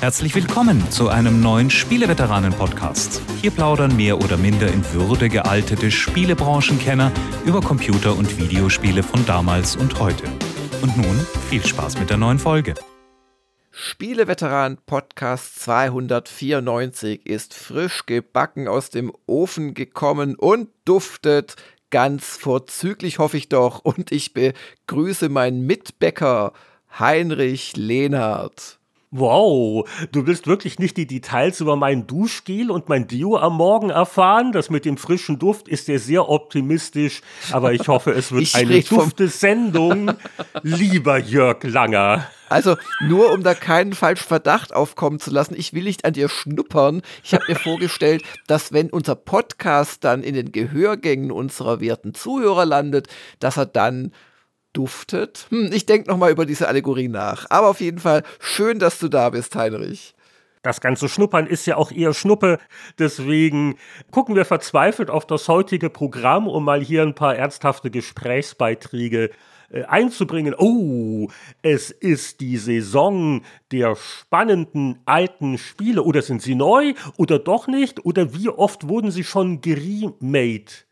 Herzlich willkommen zu einem neuen Spieleveteranen-Podcast. Hier plaudern mehr oder minder in Würde gealtete Spielebranchenkenner über Computer- und Videospiele von damals und heute. Und nun viel Spaß mit der neuen Folge. Spieleveteran Podcast 294 ist frisch gebacken aus dem Ofen gekommen und duftet ganz vorzüglich, hoffe ich doch. Und ich begrüße meinen Mitbäcker Heinrich Lehnhardt. Wow, du willst wirklich nicht die Details über mein Duschgel und mein Dio am Morgen erfahren? Das mit dem frischen Duft ist ja sehr optimistisch, aber ich hoffe, es wird eine dufte Sendung, lieber Jörg Langer. Also nur um da keinen falschen Verdacht aufkommen zu lassen, ich will nicht an dir schnuppern. Ich habe mir vorgestellt, dass wenn unser Podcast dann in den Gehörgängen unserer werten Zuhörer landet, dass er dann duftet. Hm, ich denke nochmal über diese Allegorie nach. Aber auf jeden Fall schön, dass du da bist, Heinrich. Das ganze Schnuppern ist ja auch eher Schnuppe, deswegen gucken wir verzweifelt auf das heutige Programm, um mal hier ein paar ernsthafte Gesprächsbeiträge äh, einzubringen. Oh, es ist die Saison der spannenden alten Spiele. Oder sind sie neu oder doch nicht? Oder wie oft wurden sie schon geremade?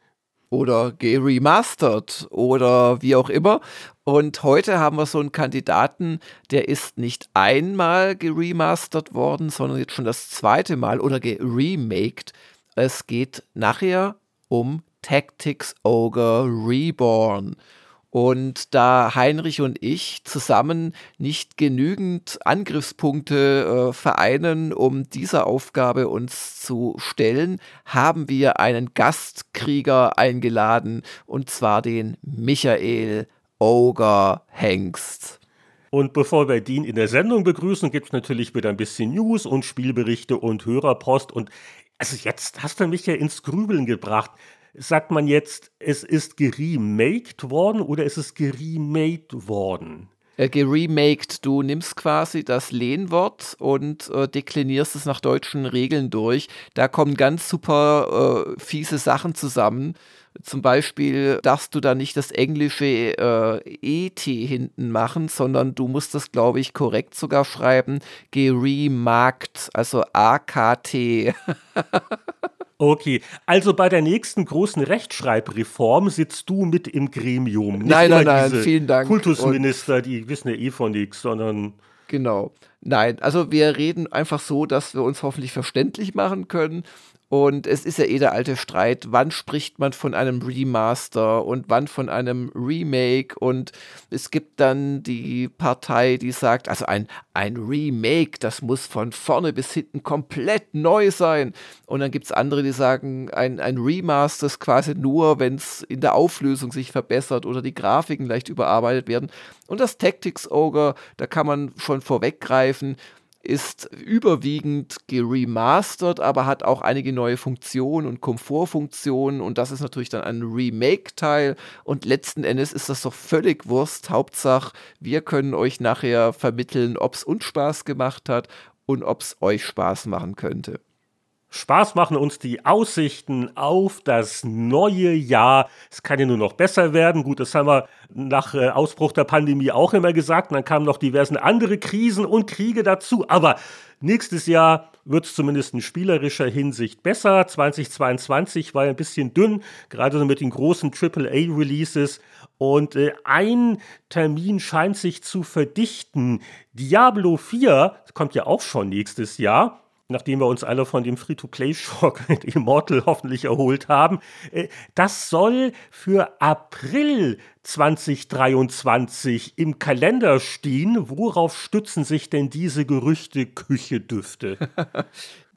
Oder geremastert oder wie auch immer. Und heute haben wir so einen Kandidaten, der ist nicht einmal geremastert worden, sondern jetzt schon das zweite Mal oder geremaked. Es geht nachher um Tactics Ogre Reborn. Und da Heinrich und ich zusammen nicht genügend Angriffspunkte äh, vereinen, um dieser Aufgabe uns zu stellen, haben wir einen Gastkrieger eingeladen, und zwar den Michael Ogre Hengst. Und bevor wir den in der Sendung begrüßen, gibt es natürlich wieder ein bisschen News und Spielberichte und Hörerpost. Und also jetzt hast du mich ja ins Grübeln gebracht. Sagt man jetzt, es ist geremaked worden oder ist es geremade worden? Äh, geremaked, du nimmst quasi das Lehnwort und äh, deklinierst es nach deutschen Regeln durch. Da kommen ganz super äh, fiese Sachen zusammen. Zum Beispiel darfst du da nicht das englische äh, ET hinten machen, sondern du musst das, glaube ich, korrekt sogar schreiben. Geremarkt, also AKT. Okay, also bei der nächsten großen Rechtschreibreform sitzt du mit im Gremium. Nicht Nein, nein, nein, diese vielen Dank. Kultusminister, die wissen ja eh von nichts, sondern Genau. Nein, also wir reden einfach so, dass wir uns hoffentlich verständlich machen können. Und es ist ja eh der alte Streit, wann spricht man von einem Remaster und wann von einem Remake. Und es gibt dann die Partei, die sagt, also ein, ein Remake, das muss von vorne bis hinten komplett neu sein. Und dann gibt es andere, die sagen, ein, ein Remaster ist quasi nur, wenn es in der Auflösung sich verbessert oder die Grafiken leicht überarbeitet werden. Und das Tactics Ogre, da kann man schon vorweggreifen, ist überwiegend geremastert, aber hat auch einige neue Funktionen und Komfortfunktionen und das ist natürlich dann ein Remake-Teil und letzten Endes ist das doch völlig Wurst. Hauptsache, wir können euch nachher vermitteln, ob es uns Spaß gemacht hat und ob es euch Spaß machen könnte. Spaß machen uns die Aussichten auf das neue Jahr. Es kann ja nur noch besser werden. Gut, das haben wir nach äh, Ausbruch der Pandemie auch immer gesagt. Dann kamen noch diversen andere Krisen und Kriege dazu. Aber nächstes Jahr wird es zumindest in spielerischer Hinsicht besser. 2022 war ja ein bisschen dünn, gerade so mit den großen AAA-Releases. Und äh, ein Termin scheint sich zu verdichten. Diablo 4 kommt ja auch schon nächstes Jahr nachdem wir uns alle von dem Free-to-Play-Schock mit Immortal hoffentlich erholt haben, äh, das soll für April 2023 im Kalender stehen. Worauf stützen sich denn diese Gerüchte Küche-Düfte?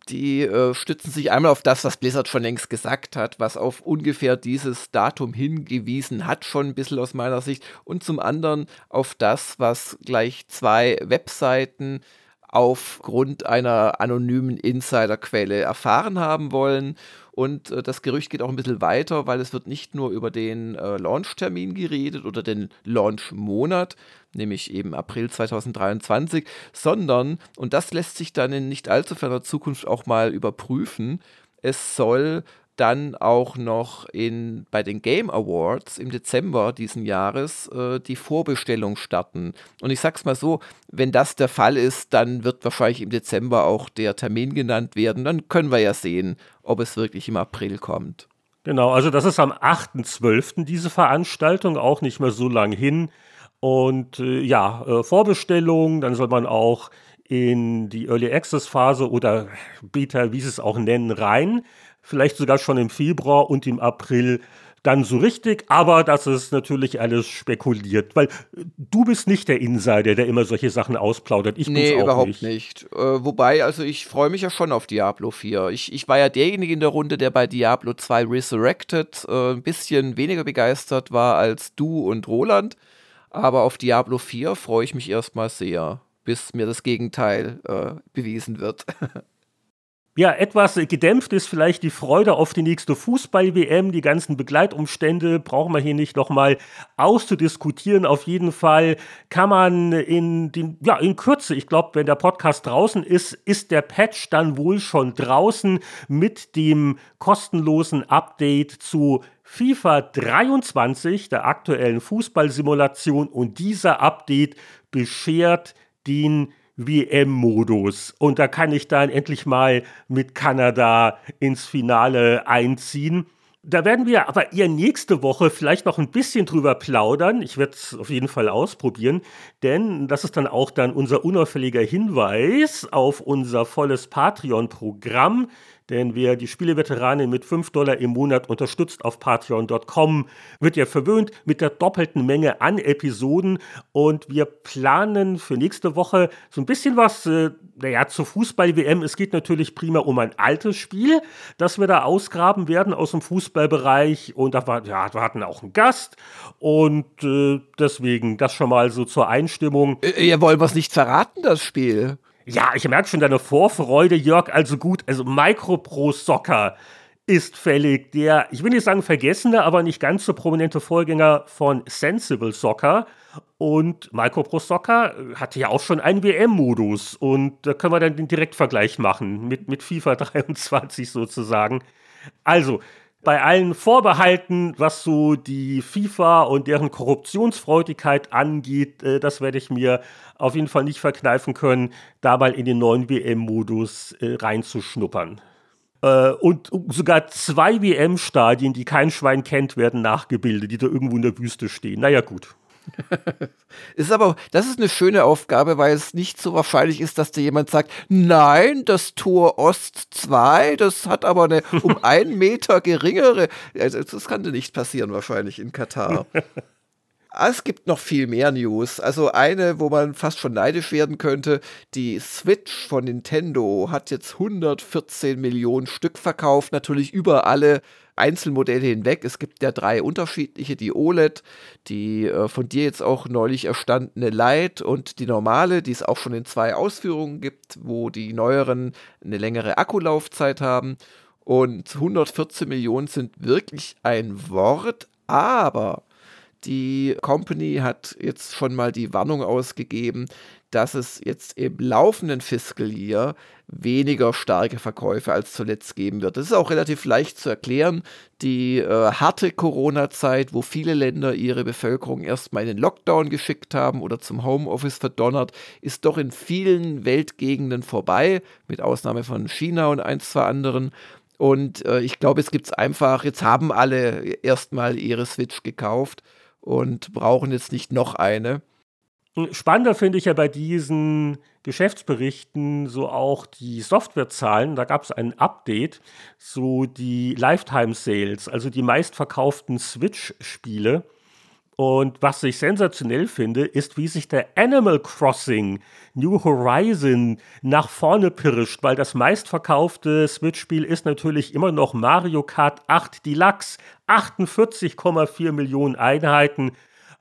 Die äh, stützen sich einmal auf das, was Blizzard schon längst gesagt hat, was auf ungefähr dieses Datum hingewiesen hat, schon ein bisschen aus meiner Sicht, und zum anderen auf das, was gleich zwei Webseiten aufgrund einer anonymen Insiderquelle erfahren haben wollen. Und äh, das Gerücht geht auch ein bisschen weiter, weil es wird nicht nur über den äh, Launch-Termin geredet oder den Launch-Monat, nämlich eben April 2023, sondern, und das lässt sich dann in nicht allzu ferner Zukunft auch mal überprüfen, es soll dann auch noch in, bei den Game Awards im Dezember diesen Jahres äh, die Vorbestellung starten. Und ich sag's mal so, wenn das der Fall ist, dann wird wahrscheinlich im Dezember auch der Termin genannt werden. Dann können wir ja sehen, ob es wirklich im April kommt. Genau, also das ist am 8.12. diese Veranstaltung, auch nicht mehr so lang hin. Und äh, ja, äh, Vorbestellung, dann soll man auch in die Early Access Phase oder Beta, wie sie es auch nennen, rein. Vielleicht sogar schon im Februar und im April dann so richtig, aber das ist natürlich alles spekuliert, weil äh, du bist nicht der Insider, der immer solche Sachen ausplaudert. Ich nee, auch überhaupt nicht. nicht. Äh, wobei, also ich freue mich ja schon auf Diablo 4. Ich, ich war ja derjenige in der Runde, der bei Diablo 2 Resurrected äh, ein bisschen weniger begeistert war als du und Roland. Aber auf Diablo 4 freue ich mich erstmal sehr bis mir das Gegenteil äh, bewiesen wird. Ja, etwas gedämpft ist vielleicht die Freude auf die nächste Fußball-WM. Die ganzen Begleitumstände brauchen wir hier nicht nochmal auszudiskutieren. Auf jeden Fall kann man in, den, ja, in Kürze, ich glaube, wenn der Podcast draußen ist, ist der Patch dann wohl schon draußen mit dem kostenlosen Update zu FIFA 23, der aktuellen Fußballsimulation. Und dieser Update beschert den WM-Modus. Und da kann ich dann endlich mal mit Kanada ins Finale einziehen. Da werden wir aber eher nächste Woche vielleicht noch ein bisschen drüber plaudern. Ich werde es auf jeden Fall ausprobieren, denn das ist dann auch dann unser unauffälliger Hinweis auf unser volles Patreon-Programm. Denn wer die Spieleveteranen mit 5 Dollar im Monat unterstützt auf patreon.com, wird ja verwöhnt mit der doppelten Menge an Episoden. Und wir planen für nächste Woche so ein bisschen was, äh, naja, zur Fußball-WM. Es geht natürlich prima um ein altes Spiel, das wir da ausgraben werden aus dem Fußballbereich. Und da war, ja, wir hatten auch einen Gast. Und äh, deswegen das schon mal so zur Einstimmung. Äh, ihr wollt was nicht verraten, das Spiel. Ja, ich merke schon deine Vorfreude, Jörg. Also gut, also Micropro Soccer ist fällig. Der, ich will nicht sagen vergessene, aber nicht ganz so prominente Vorgänger von Sensible Soccer. Und Micropro Soccer hatte ja auch schon einen WM-Modus. Und da können wir dann den Direktvergleich machen mit, mit FIFA 23 sozusagen. Also, bei allen Vorbehalten, was so die FIFA und deren Korruptionsfreudigkeit angeht, äh, das werde ich mir auf jeden Fall nicht verkneifen können, da mal in den neuen WM-Modus äh, reinzuschnuppern. Äh, und sogar zwei WM-Stadien, die kein Schwein kennt, werden nachgebildet, die da irgendwo in der Wüste stehen. Naja, gut. ist aber, das ist eine schöne Aufgabe, weil es nicht so wahrscheinlich ist, dass dir jemand sagt, nein, das Tor Ost 2, das hat aber eine um einen Meter geringere. Also, das kann dir nicht passieren, wahrscheinlich in Katar. Ah, es gibt noch viel mehr News. Also eine, wo man fast schon neidisch werden könnte, die Switch von Nintendo hat jetzt 114 Millionen Stück verkauft, natürlich über alle Einzelmodelle hinweg. Es gibt ja drei unterschiedliche, die OLED, die äh, von dir jetzt auch neulich erstandene Lite und die normale, die es auch schon in zwei Ausführungen gibt, wo die neueren eine längere Akkulaufzeit haben. Und 114 Millionen sind wirklich ein Wort, aber die Company hat jetzt schon mal die Warnung ausgegeben, dass es jetzt im laufenden Fiscal Year weniger starke Verkäufe als zuletzt geben wird. Das ist auch relativ leicht zu erklären. Die äh, harte Corona-Zeit, wo viele Länder ihre Bevölkerung erstmal in den Lockdown geschickt haben oder zum Homeoffice verdonnert, ist doch in vielen Weltgegenden vorbei, mit Ausnahme von China und ein, zwei anderen. Und äh, ich glaube, es gibt es einfach, jetzt haben alle erstmal ihre Switch gekauft und brauchen jetzt nicht noch eine. Spannender finde ich ja bei diesen Geschäftsberichten so auch die Softwarezahlen. Da gab es ein Update, so die Lifetime Sales, also die meistverkauften Switch-Spiele. Und was ich sensationell finde, ist, wie sich der Animal Crossing New Horizon nach vorne pirscht, weil das meistverkaufte Switch-Spiel ist natürlich immer noch Mario Kart 8 Deluxe. 48,4 Millionen Einheiten.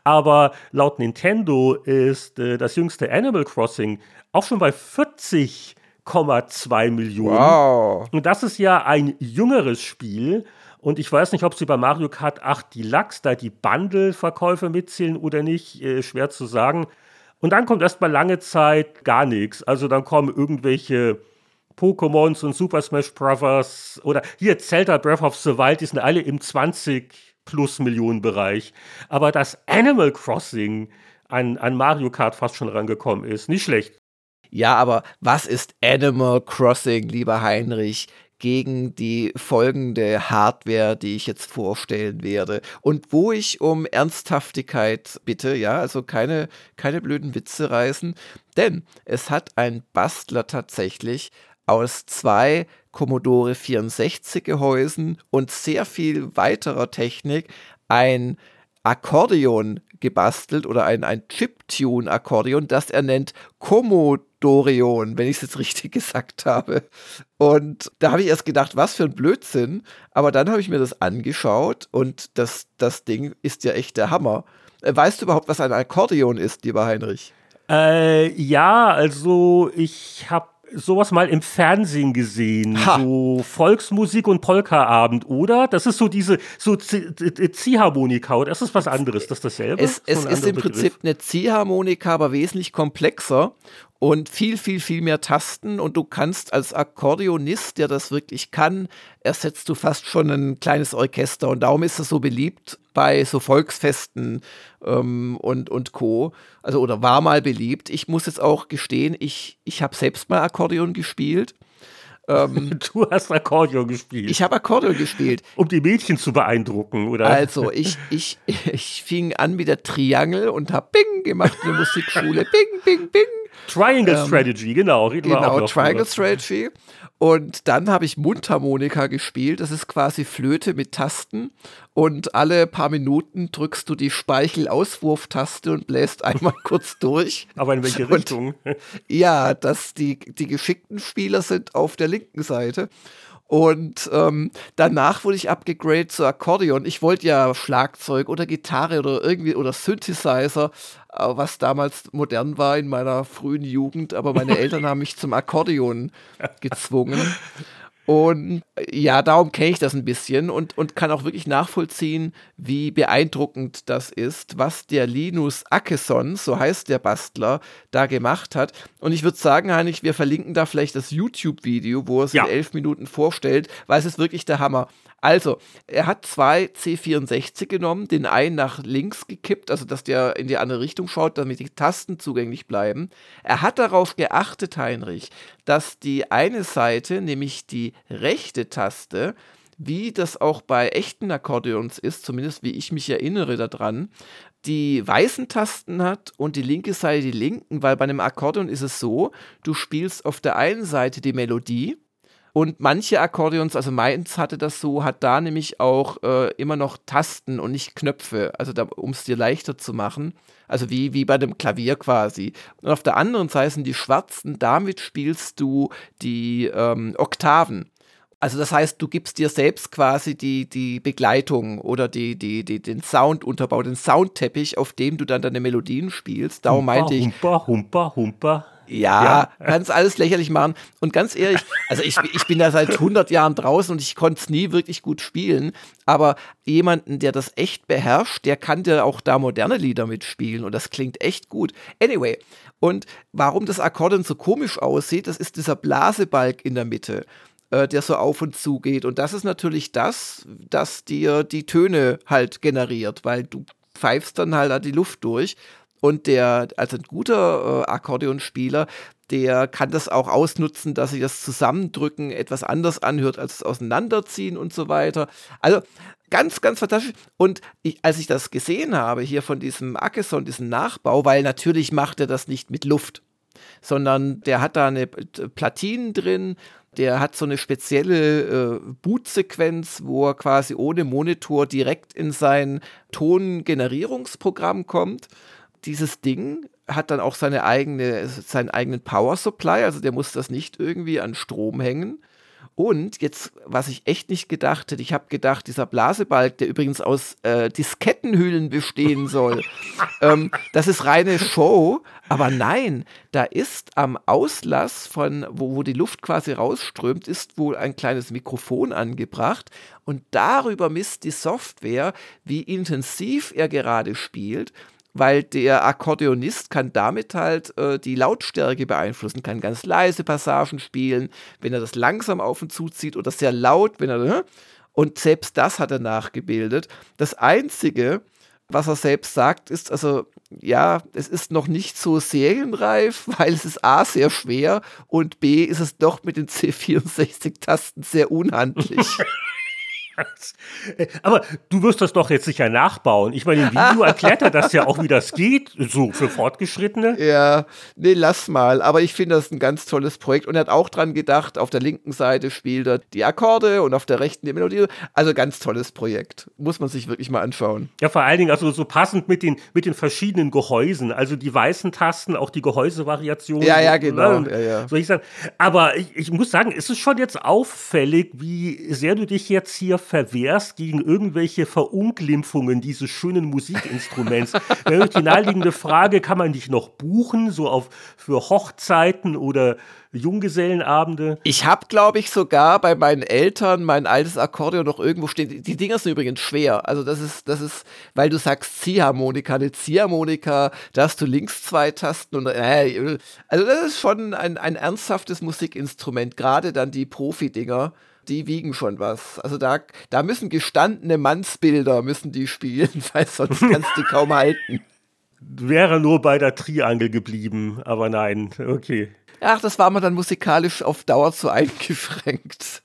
Aber laut Nintendo ist äh, das jüngste Animal Crossing auch schon bei 40,2 Millionen. Wow. Und das ist ja ein jüngeres Spiel. Und ich weiß nicht, ob sie bei Mario Kart 8 Deluxe da die Bundle-Verkäufe mitzählen oder nicht. Äh, schwer zu sagen. Und dann kommt erstmal lange Zeit gar nichts. Also dann kommen irgendwelche Pokémons und Super Smash Bros. oder hier Zelda Breath of the Wild, die sind alle im 20 plus Millionen Bereich. Aber dass Animal Crossing an, an Mario Kart fast schon rangekommen ist, nicht schlecht. Ja, aber was ist Animal Crossing, lieber Heinrich? Gegen die folgende Hardware, die ich jetzt vorstellen werde. Und wo ich um Ernsthaftigkeit bitte, ja, also keine, keine blöden Witze reißen, denn es hat ein Bastler tatsächlich aus zwei Commodore 64 Gehäusen und sehr viel weiterer Technik ein Akkordeon gebastelt oder ein, ein Chiptune-Akkordeon, das er nennt Commodorion, wenn ich es jetzt richtig gesagt habe. Und da habe ich erst gedacht, was für ein Blödsinn. Aber dann habe ich mir das angeschaut und das, das Ding ist ja echt der Hammer. Äh, weißt du überhaupt, was ein Akkordeon ist, lieber Heinrich? Äh, ja, also ich habe sowas mal im Fernsehen gesehen, ha. so Volksmusik und Polkaabend, oder? Das ist so diese so Ziehharmonika, oder ist das was anderes? Das ist dasselbe? Es, es ist im Begriff? Prinzip eine Ziehharmonika, aber wesentlich komplexer und viel, viel, viel mehr Tasten und du kannst als Akkordeonist, der das wirklich kann, ersetzt du fast schon ein kleines Orchester und darum ist es so beliebt bei so Volksfesten ähm, und, und Co. Also oder war mal beliebt. Ich muss jetzt auch gestehen, ich, ich habe selbst mal Akkordeon gespielt. Ähm, du hast Akkordeon gespielt. Ich habe Akkordeon gespielt. Um die Mädchen zu beeindrucken, oder? Also, ich, ich, ich fing an mit der Triangel und habe Bing gemacht in der Musikschule. Bing, Bing, Bing. Triangle ähm, Strategy, genau. Reden genau, Triangle drüber. Strategy. Und dann habe ich Mundharmonika gespielt. Das ist quasi Flöte mit Tasten. Und alle paar Minuten drückst du die Speichelauswurftaste und bläst einmal kurz durch. Aber in welche Richtung? Und, ja, dass die, die geschickten Spieler sind auf der linken Seite. Und ähm, danach wurde ich abgegradet zu Akkordeon. Ich wollte ja Schlagzeug oder Gitarre oder irgendwie oder Synthesizer, äh, was damals modern war in meiner frühen Jugend, aber meine Eltern haben mich zum Akkordeon gezwungen. Und ja, darum kenne ich das ein bisschen und, und kann auch wirklich nachvollziehen, wie beeindruckend das ist, was der Linus Ackeson, so heißt der Bastler, da gemacht hat. Und ich würde sagen, Heinrich, wir verlinken da vielleicht das YouTube-Video, wo er es ja. in elf Minuten vorstellt, weil es ist wirklich der Hammer. Also, er hat zwei C64 genommen, den einen nach links gekippt, also dass der in die andere Richtung schaut, damit die Tasten zugänglich bleiben. Er hat darauf geachtet, Heinrich, dass die eine Seite, nämlich die rechte Taste, wie das auch bei echten Akkordeons ist, zumindest wie ich mich erinnere daran, die weißen Tasten hat und die linke Seite die linken, weil bei einem Akkordeon ist es so, du spielst auf der einen Seite die Melodie und manche Akkordeons, also meins hatte das so, hat da nämlich auch äh, immer noch Tasten und nicht Knöpfe, also um es dir leichter zu machen. Also wie, wie bei dem Klavier quasi. Und auf der anderen Seite sind die schwarzen, damit spielst du die ähm, Oktaven. Also das heißt, du gibst dir selbst quasi die, die Begleitung oder die, die, die, den Soundunterbau, den Soundteppich, auf dem du dann deine Melodien spielst. Darum humpa, meinte ich. Humpa, humpa, humpa. Ja, ja, kannst alles lächerlich machen. Und ganz ehrlich, also ich, ich bin da seit 100 Jahren draußen und ich konnte es nie wirklich gut spielen. Aber jemanden, der das echt beherrscht, der kann dir auch da moderne Lieder mitspielen und das klingt echt gut. Anyway, und warum das Akkordeon so komisch aussieht, das ist dieser Blasebalg in der Mitte äh, der so auf und zu geht. Und das ist natürlich das, das dir die Töne halt generiert, weil du pfeifst dann halt die Luft durch. Und der, also ein guter äh, Akkordeonspieler, der kann das auch ausnutzen, dass sich das Zusammendrücken etwas anders anhört als das Auseinanderziehen und so weiter. Also ganz, ganz fantastisch. Und ich, als ich das gesehen habe hier von diesem Ackeson, diesem Nachbau, weil natürlich macht er das nicht mit Luft, sondern der hat da eine Platinen drin, der hat so eine spezielle äh, Bootsequenz, wo er quasi ohne Monitor direkt in sein Tongenerierungsprogramm kommt dieses Ding hat dann auch seine eigene, seinen eigenen Power Supply, also der muss das nicht irgendwie an Strom hängen. Und jetzt, was ich echt nicht gedacht hätte, ich habe gedacht, dieser Blasebalg, der übrigens aus äh, Diskettenhüllen bestehen soll, ähm, das ist reine Show. Aber nein, da ist am Auslass von, wo, wo die Luft quasi rausströmt, ist wohl ein kleines Mikrofon angebracht. Und darüber misst die Software, wie intensiv er gerade spielt weil der Akkordeonist kann damit halt äh, die Lautstärke beeinflussen, kann ganz leise Passagen spielen, wenn er das langsam auf und zuzieht oder sehr laut, wenn er. Ne? Und selbst das hat er nachgebildet. Das Einzige, was er selbst sagt, ist also, ja, es ist noch nicht so serienreif, weil es ist A sehr schwer und B ist es doch mit den C64-Tasten sehr unhandlich. Aber du wirst das doch jetzt sicher nachbauen. Ich meine, im Video erklärt er das ja auch, wie das geht, so für Fortgeschrittene. Ja, nee, lass mal. Aber ich finde das ein ganz tolles Projekt und er hat auch dran gedacht, auf der linken Seite spielt er die Akkorde und auf der rechten die Melodie. Also ganz tolles Projekt. Muss man sich wirklich mal anschauen. Ja, vor allen Dingen also so passend mit den, mit den verschiedenen Gehäusen. Also die weißen Tasten, auch die Gehäusevariationen. Ja, ja, genau. Ja, ja. Soll ich sagen. Aber ich, ich muss sagen, ist es schon jetzt auffällig, wie sehr du dich jetzt hier verwehrst gegen irgendwelche Verunglimpfungen dieses schönen Musikinstruments. Die naheliegende Frage, kann man dich noch buchen, so auf für Hochzeiten oder Junggesellenabende? Ich habe, glaube ich, sogar bei meinen Eltern mein altes Akkordeon noch irgendwo stehen. Die Dinger sind übrigens schwer. Also das ist, das ist, weil du sagst Ziehharmonika, eine Ziehharmonika, da hast du links zwei Tasten und äh, also das ist schon ein, ein ernsthaftes Musikinstrument, gerade dann die Profi-Dinger die wiegen schon was. Also da, da müssen gestandene Mannsbilder müssen die spielen, weil sonst kannst du die kaum halten. Wäre nur bei der Triangel geblieben, aber nein, okay. Ach, das war mir dann musikalisch auf Dauer zu eingeschränkt.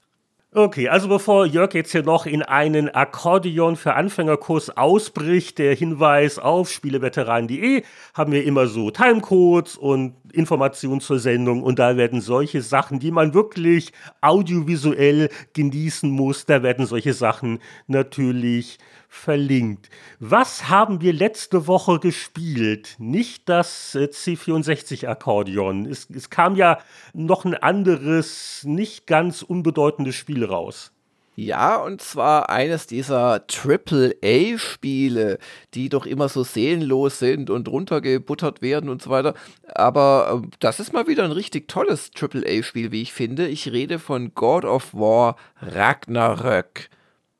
Okay, also bevor Jörg jetzt hier noch in einen Akkordeon für Anfängerkurs ausbricht, der Hinweis auf spieleveteranen.de, haben wir immer so Timecodes und Informationen zur Sendung und da werden solche Sachen, die man wirklich audiovisuell genießen muss, da werden solche Sachen natürlich verlinkt. Was haben wir letzte Woche gespielt? Nicht das äh, C64-Akkordeon. Es, es kam ja noch ein anderes, nicht ganz unbedeutendes Spiel raus. Ja, und zwar eines dieser Triple-A-Spiele, die doch immer so seelenlos sind und runtergebuttert werden und so weiter. Aber äh, das ist mal wieder ein richtig tolles Triple-A-Spiel, wie ich finde. Ich rede von God of War Ragnarök.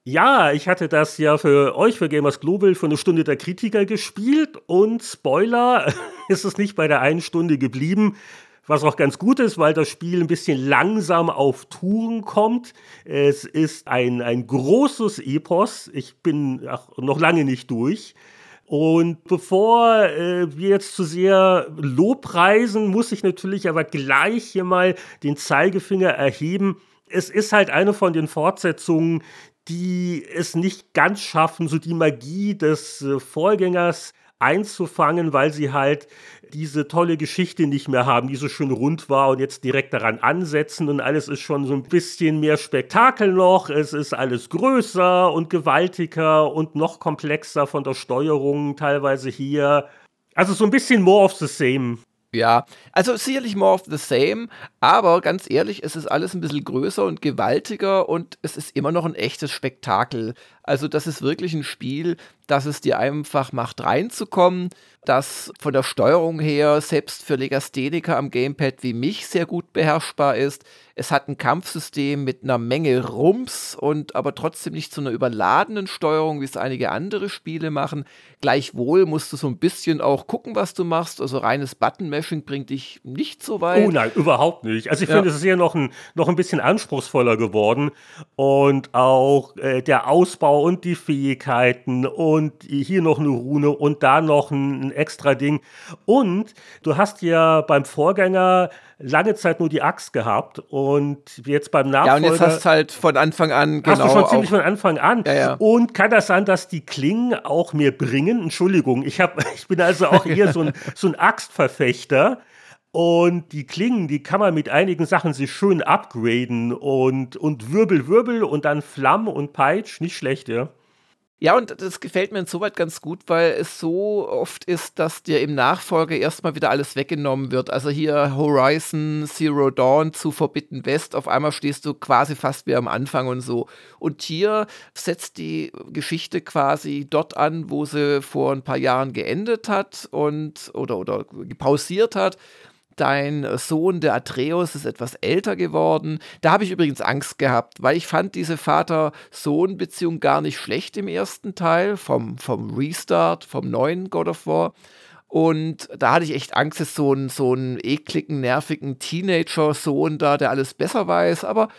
Ja, ich hatte das ja für euch, für Gamers Global, für eine Stunde der Kritiker gespielt und Spoiler, ist es nicht bei der einen Stunde geblieben. Was auch ganz gut ist, weil das Spiel ein bisschen langsam auf Touren kommt. Es ist ein, ein großes Epos. Ich bin noch lange nicht durch. Und bevor äh, wir jetzt zu sehr Lobpreisen, muss ich natürlich aber gleich hier mal den Zeigefinger erheben. Es ist halt eine von den Fortsetzungen, die es nicht ganz schaffen, so die Magie des äh, Vorgängers einzufangen, weil sie halt diese tolle Geschichte nicht mehr haben, die so schön rund war und jetzt direkt daran ansetzen und alles ist schon so ein bisschen mehr Spektakel noch, es ist alles größer und gewaltiger und noch komplexer von der Steuerung teilweise hier. Also so ein bisschen more of the same. Ja, also sicherlich more of the same, aber ganz ehrlich, es ist alles ein bisschen größer und gewaltiger und es ist immer noch ein echtes Spektakel. Also das ist wirklich ein Spiel, das es dir einfach macht reinzukommen, das von der Steuerung her selbst für Legastheniker am Gamepad wie mich sehr gut beherrschbar ist. Es hat ein Kampfsystem mit einer Menge Rums und aber trotzdem nicht zu einer überladenen Steuerung, wie es einige andere Spiele machen. Gleichwohl musst du so ein bisschen auch gucken, was du machst. Also reines Button-Mashing bringt dich nicht so weit. Oh nein, überhaupt nicht. Also ich ja. finde, es ist hier noch ein, noch ein bisschen anspruchsvoller geworden. Und auch äh, der Ausbau und die Fähigkeiten und hier noch eine Rune und da noch ein, extra Ding. Und du hast ja beim Vorgänger lange Zeit nur die Axt gehabt und jetzt beim Nachfolger. Ja, und jetzt hast du halt von Anfang an genau. Hast du genau schon ziemlich von Anfang an. Ja, ja. Und kann das sein, dass die Klingen auch mehr bringen? Entschuldigung, ich, hab, ich bin also auch eher so ein, so ein Axtverfechter. Und die Klingen, die kann man mit einigen Sachen sich schön upgraden und, und Wirbel, Wirbel und dann Flamm und Peitsch, nicht schlecht, ja. Ja, und das gefällt mir insoweit ganz gut, weil es so oft ist, dass dir im Nachfolger erstmal wieder alles weggenommen wird. Also hier Horizon Zero Dawn zu Forbidden West, auf einmal stehst du quasi fast wie am Anfang und so. Und hier setzt die Geschichte quasi dort an, wo sie vor ein paar Jahren geendet hat und oder, oder pausiert hat dein Sohn, der Atreus, ist etwas älter geworden. Da habe ich übrigens Angst gehabt, weil ich fand diese Vater-Sohn-Beziehung gar nicht schlecht im ersten Teil, vom, vom Restart, vom neuen God of War. Und da hatte ich echt Angst, dass so ein, so einen ekligen, nervigen Teenager-Sohn da, der alles besser weiß. Aber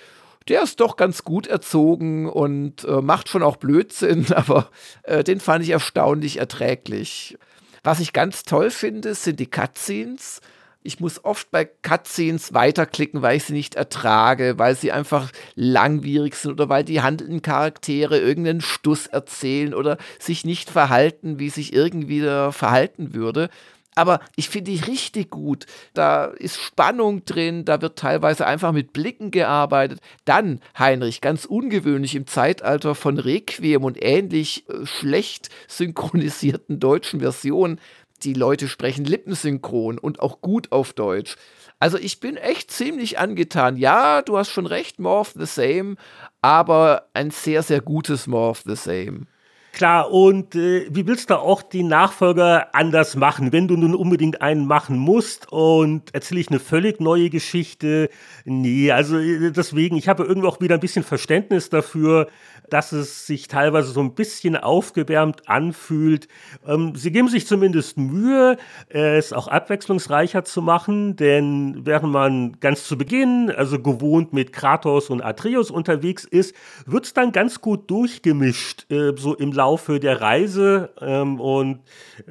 der ist doch ganz gut erzogen und äh, macht schon auch Blödsinn, aber äh, den fand ich erstaunlich erträglich. Was ich ganz toll finde, sind die Cutscenes. Ich muss oft bei Cutscenes weiterklicken, weil ich sie nicht ertrage, weil sie einfach langwierig sind oder weil die handelnden Charaktere irgendeinen Stuss erzählen oder sich nicht verhalten, wie sich irgendwie verhalten würde. Aber ich finde die richtig gut. Da ist Spannung drin, da wird teilweise einfach mit Blicken gearbeitet. Dann, Heinrich, ganz ungewöhnlich im Zeitalter von Requiem und ähnlich äh, schlecht synchronisierten deutschen Versionen, die Leute sprechen lippensynchron und auch gut auf Deutsch. Also ich bin echt ziemlich angetan. Ja, du hast schon recht, More of the Same, aber ein sehr, sehr gutes More of the Same. Klar, und äh, wie willst du auch die Nachfolger anders machen, wenn du nun unbedingt einen machen musst und erzähle ich eine völlig neue Geschichte? Nee, also äh, deswegen, ich habe irgendwie auch wieder ein bisschen Verständnis dafür, dass es sich teilweise so ein bisschen aufgewärmt anfühlt. Ähm, sie geben sich zumindest Mühe, es auch abwechslungsreicher zu machen, denn während man ganz zu Beginn, also gewohnt mit Kratos und Atreus unterwegs ist, wird es dann ganz gut durchgemischt, äh, so im Laufe der Reise. Ähm, und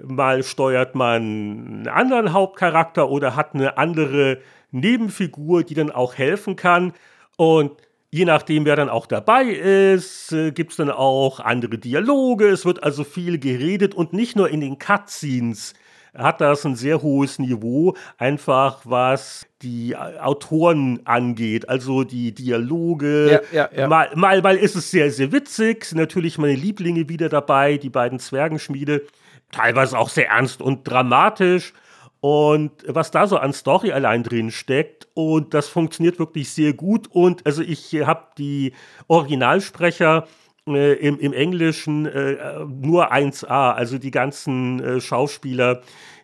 mal steuert man einen anderen Hauptcharakter oder hat eine andere Nebenfigur, die dann auch helfen kann. Und Je nachdem, wer dann auch dabei ist, äh, gibt es dann auch andere Dialoge. Es wird also viel geredet und nicht nur in den Cutscenes hat das ein sehr hohes Niveau, einfach was die Autoren angeht, also die Dialoge. Ja, ja, ja. Mal, mal, mal ist es sehr, sehr witzig, sind natürlich meine Lieblinge wieder dabei, die beiden Zwergenschmiede. Teilweise auch sehr ernst und dramatisch und was da so an Story allein drin steckt und das funktioniert wirklich sehr gut und also ich habe die Originalsprecher äh, im, im, Englischen äh, nur 1a, also die ganzen äh, Schauspieler,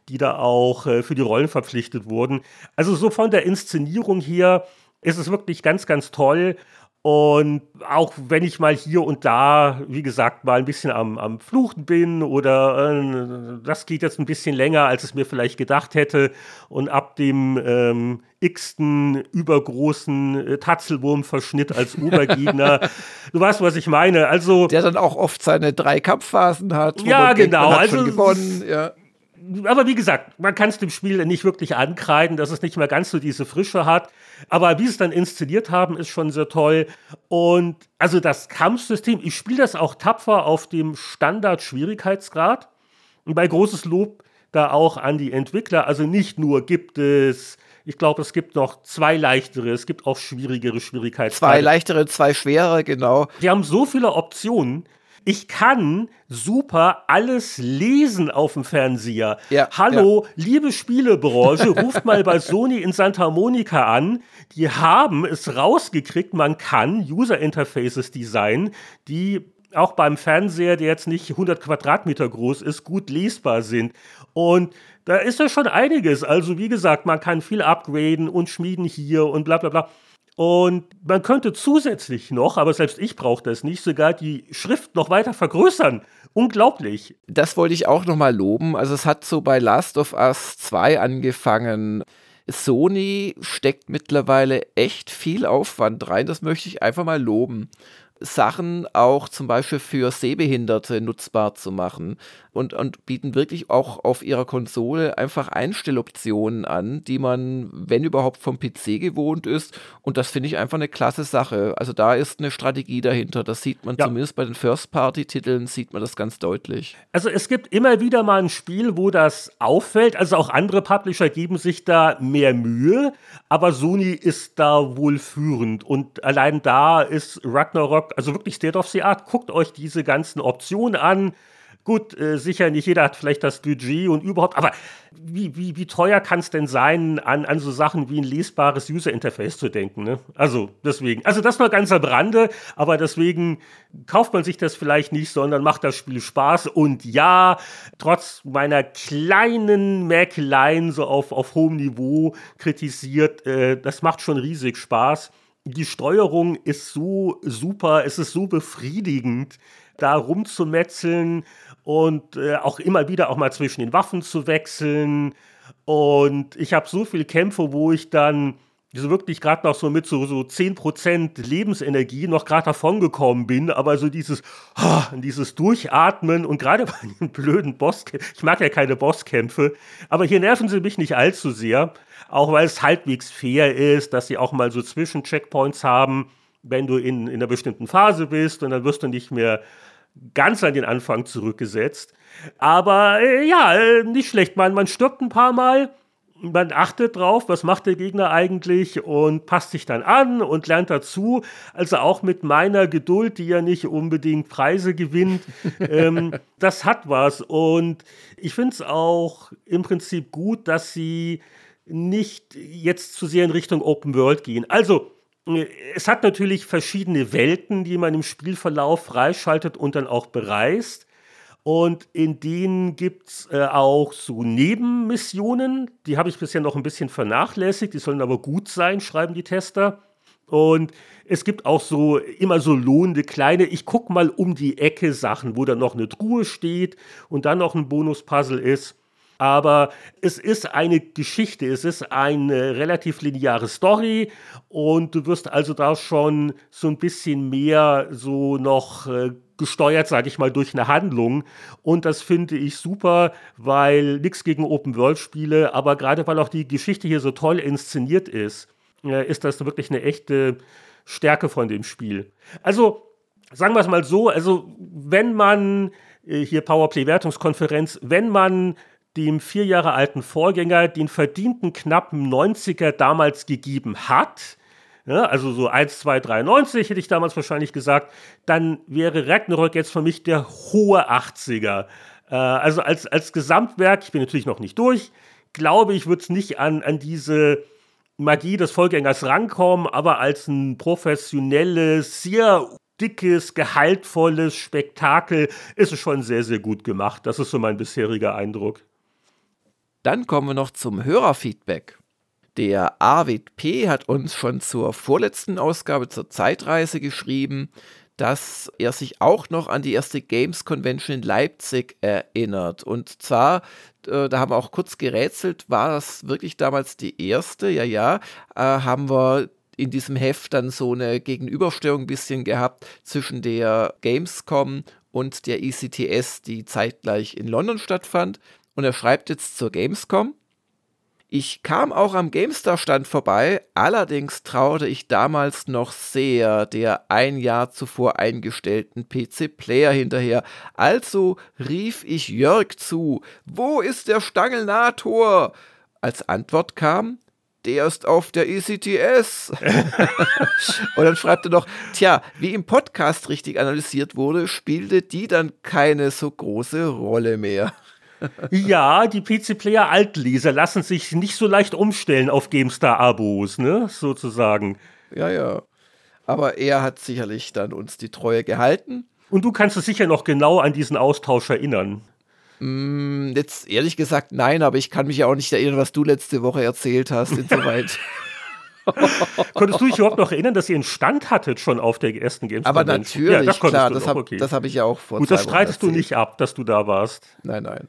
die da auch äh, für die Rollen verpflichtet wurden. Also so von der Inszenierung her ist es wirklich ganz, ganz toll und auch wenn ich mal hier und da, wie gesagt, mal ein bisschen am, am Fluchen bin oder äh, das geht jetzt ein bisschen länger, als es mir vielleicht gedacht hätte. Und ab dem ähm, x-ten übergroßen äh, Tatzelwurmverschnitt als Obergegner, du weißt, was ich meine. Also, Der dann auch oft seine drei Kampfphasen hat. ja, genau. Hat also, gewonnen. Ja aber wie gesagt, man kann es dem Spiel nicht wirklich ankreiden, dass es nicht mehr ganz so diese Frische hat. Aber wie sie es dann inszeniert haben, ist schon sehr toll. Und also das Kampfsystem, ich spiele das auch tapfer auf dem Standard-Schwierigkeitsgrad. Und bei großes Lob da auch an die Entwickler. Also nicht nur gibt es ich glaube, es gibt noch zwei leichtere, es gibt auch schwierigere Schwierigkeitsgrade. Zwei leichtere, zwei schwere, genau. Die haben so viele Optionen, ich kann super alles lesen auf dem Fernseher. Ja, Hallo, ja. liebe Spielebranche, ruft mal bei Sony in Santa Monica an. Die haben es rausgekriegt, man kann User Interfaces designen, die auch beim Fernseher, der jetzt nicht 100 Quadratmeter groß ist, gut lesbar sind. Und da ist ja schon einiges. Also wie gesagt, man kann viel upgraden und schmieden hier und bla bla bla. Und man könnte zusätzlich noch, aber selbst ich brauche das nicht, sogar die Schrift noch weiter vergrößern. Unglaublich. Das wollte ich auch nochmal loben. Also es hat so bei Last of Us 2 angefangen. Sony steckt mittlerweile echt viel Aufwand rein. Das möchte ich einfach mal loben. Sachen auch zum Beispiel für Sehbehinderte nutzbar zu machen und, und bieten wirklich auch auf ihrer Konsole einfach Einstelloptionen an, die man, wenn überhaupt, vom PC gewohnt ist. Und das finde ich einfach eine klasse Sache. Also da ist eine Strategie dahinter. Das sieht man ja. zumindest bei den First-Party-Titeln, sieht man das ganz deutlich. Also es gibt immer wieder mal ein Spiel, wo das auffällt. Also auch andere Publisher geben sich da mehr Mühe, aber Sony ist da wohl führend. Und allein da ist Ragnarok, also wirklich State of the Art. Guckt euch diese ganzen Optionen an Gut, äh, sicher nicht jeder hat vielleicht das Budget und überhaupt, aber wie, wie, wie teuer kann es denn sein, an, an so Sachen wie ein lesbares User-Interface zu denken? Ne? Also deswegen, also das nur ganz am Rande, aber deswegen kauft man sich das vielleicht nicht, sondern macht das Spiel Spaß. Und ja, trotz meiner kleinen Mäkeleien so auf, auf hohem Niveau kritisiert, äh, das macht schon riesig Spaß. Die Steuerung ist so super, es ist so befriedigend, da rumzumetzeln und äh, auch immer wieder auch mal zwischen den Waffen zu wechseln. Und ich habe so viele Kämpfe, wo ich dann so wirklich gerade noch so mit so, so 10% Lebensenergie noch gerade davon gekommen bin, aber so dieses, oh, dieses Durchatmen und gerade bei den blöden Bosskämpfen, ich mag ja keine Bosskämpfe, aber hier nerven sie mich nicht allzu sehr, auch weil es halbwegs fair ist, dass sie auch mal so Zwischencheckpoints haben, wenn du in, in einer bestimmten Phase bist und dann wirst du nicht mehr ganz an den Anfang zurückgesetzt. Aber äh, ja, äh, nicht schlecht. Man, man stirbt ein paar Mal, man achtet drauf, was macht der Gegner eigentlich und passt sich dann an und lernt dazu. Also auch mit meiner Geduld, die ja nicht unbedingt Preise gewinnt, ähm, das hat was. Und ich finde es auch im Prinzip gut, dass sie nicht jetzt zu sehr in Richtung Open World gehen. Also es hat natürlich verschiedene Welten, die man im Spielverlauf freischaltet und dann auch bereist. Und in denen gibt es äh, auch so Nebenmissionen. Die habe ich bisher noch ein bisschen vernachlässigt. Die sollen aber gut sein, schreiben die Tester. Und es gibt auch so immer so lohnende kleine, ich guck mal um die Ecke Sachen, wo dann noch eine Truhe steht und dann noch ein Bonuspuzzle ist. Aber es ist eine Geschichte, es ist eine relativ lineare Story und du wirst also da schon so ein bisschen mehr so noch äh, gesteuert, sage ich mal, durch eine Handlung. Und das finde ich super, weil nichts gegen Open-World-Spiele, aber gerade weil auch die Geschichte hier so toll inszeniert ist, äh, ist das wirklich eine echte Stärke von dem Spiel. Also, sagen wir es mal so, also wenn man äh, hier Powerplay-Wertungskonferenz, wenn man dem vier Jahre alten Vorgänger den verdienten knappen 90er damals gegeben hat, ja, also so 1, 2, 3, 90 hätte ich damals wahrscheinlich gesagt, dann wäre Ragnarök jetzt für mich der hohe 80er. Äh, also als, als Gesamtwerk, ich bin natürlich noch nicht durch, glaube ich, wird es nicht an, an diese Magie des Vorgängers rankommen, aber als ein professionelles, sehr dickes, gehaltvolles Spektakel ist es schon sehr, sehr gut gemacht. Das ist so mein bisheriger Eindruck. Dann kommen wir noch zum Hörerfeedback. Der Arvid P. hat uns schon zur vorletzten Ausgabe zur Zeitreise geschrieben, dass er sich auch noch an die erste Games Convention in Leipzig erinnert. Und zwar, äh, da haben wir auch kurz gerätselt, war das wirklich damals die erste? Ja, ja, äh, haben wir in diesem Heft dann so eine Gegenüberstellung ein bisschen gehabt zwischen der Gamescom und der ECTS, die zeitgleich in London stattfand und er schreibt jetzt zur Gamescom. Ich kam auch am GameStar-Stand vorbei, allerdings traute ich damals noch sehr der ein Jahr zuvor eingestellten PC-Player hinterher. Also rief ich Jörg zu: Wo ist der Stangelnator? Als Antwort kam: der ist auf der ECTS. und dann schreibt er noch, tja, wie im Podcast richtig analysiert wurde, spielte die dann keine so große Rolle mehr ja, die PC-Player Altleser lassen sich nicht so leicht umstellen auf GameStar-Abos, ne, sozusagen. Ja, ja. Aber er hat sicherlich dann uns die Treue gehalten. Und du kannst dich sicher noch genau an diesen Austausch erinnern. Mm, jetzt ehrlich gesagt nein, aber ich kann mich ja auch nicht erinnern, was du letzte Woche erzählt hast, insoweit. Konntest du dich überhaupt noch erinnern, dass ihr einen Stand hattet schon auf der ersten Games Aber natürlich, ja, das klar, das habe okay. hab ich ja auch vor Gut, das streitest du nicht ab, dass du da warst. Nein, nein.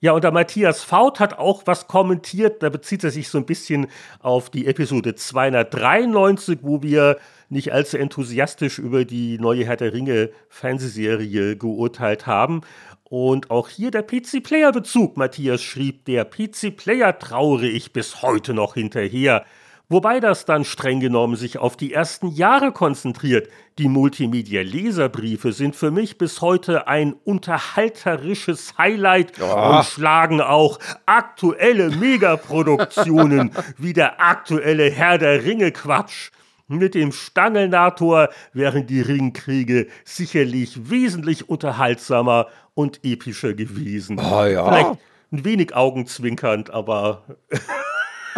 Ja, und der Matthias Faut hat auch was kommentiert. Da bezieht er sich so ein bisschen auf die Episode 293, wo wir nicht allzu enthusiastisch über die neue Herr der Ringe Fernsehserie geurteilt haben. Und auch hier der PC-Player-Bezug. Matthias schrieb, der PC-Player trauere ich bis heute noch hinterher. Wobei das dann streng genommen sich auf die ersten Jahre konzentriert. Die Multimedia-Leserbriefe sind für mich bis heute ein unterhalterisches Highlight oh. und schlagen auch aktuelle Megaproduktionen wie der aktuelle Herr der Ringe-Quatsch Mit dem Stangelnator wären die Ringkriege sicherlich wesentlich unterhaltsamer und epischer gewesen. Oh ja. Vielleicht ein wenig augenzwinkernd, aber.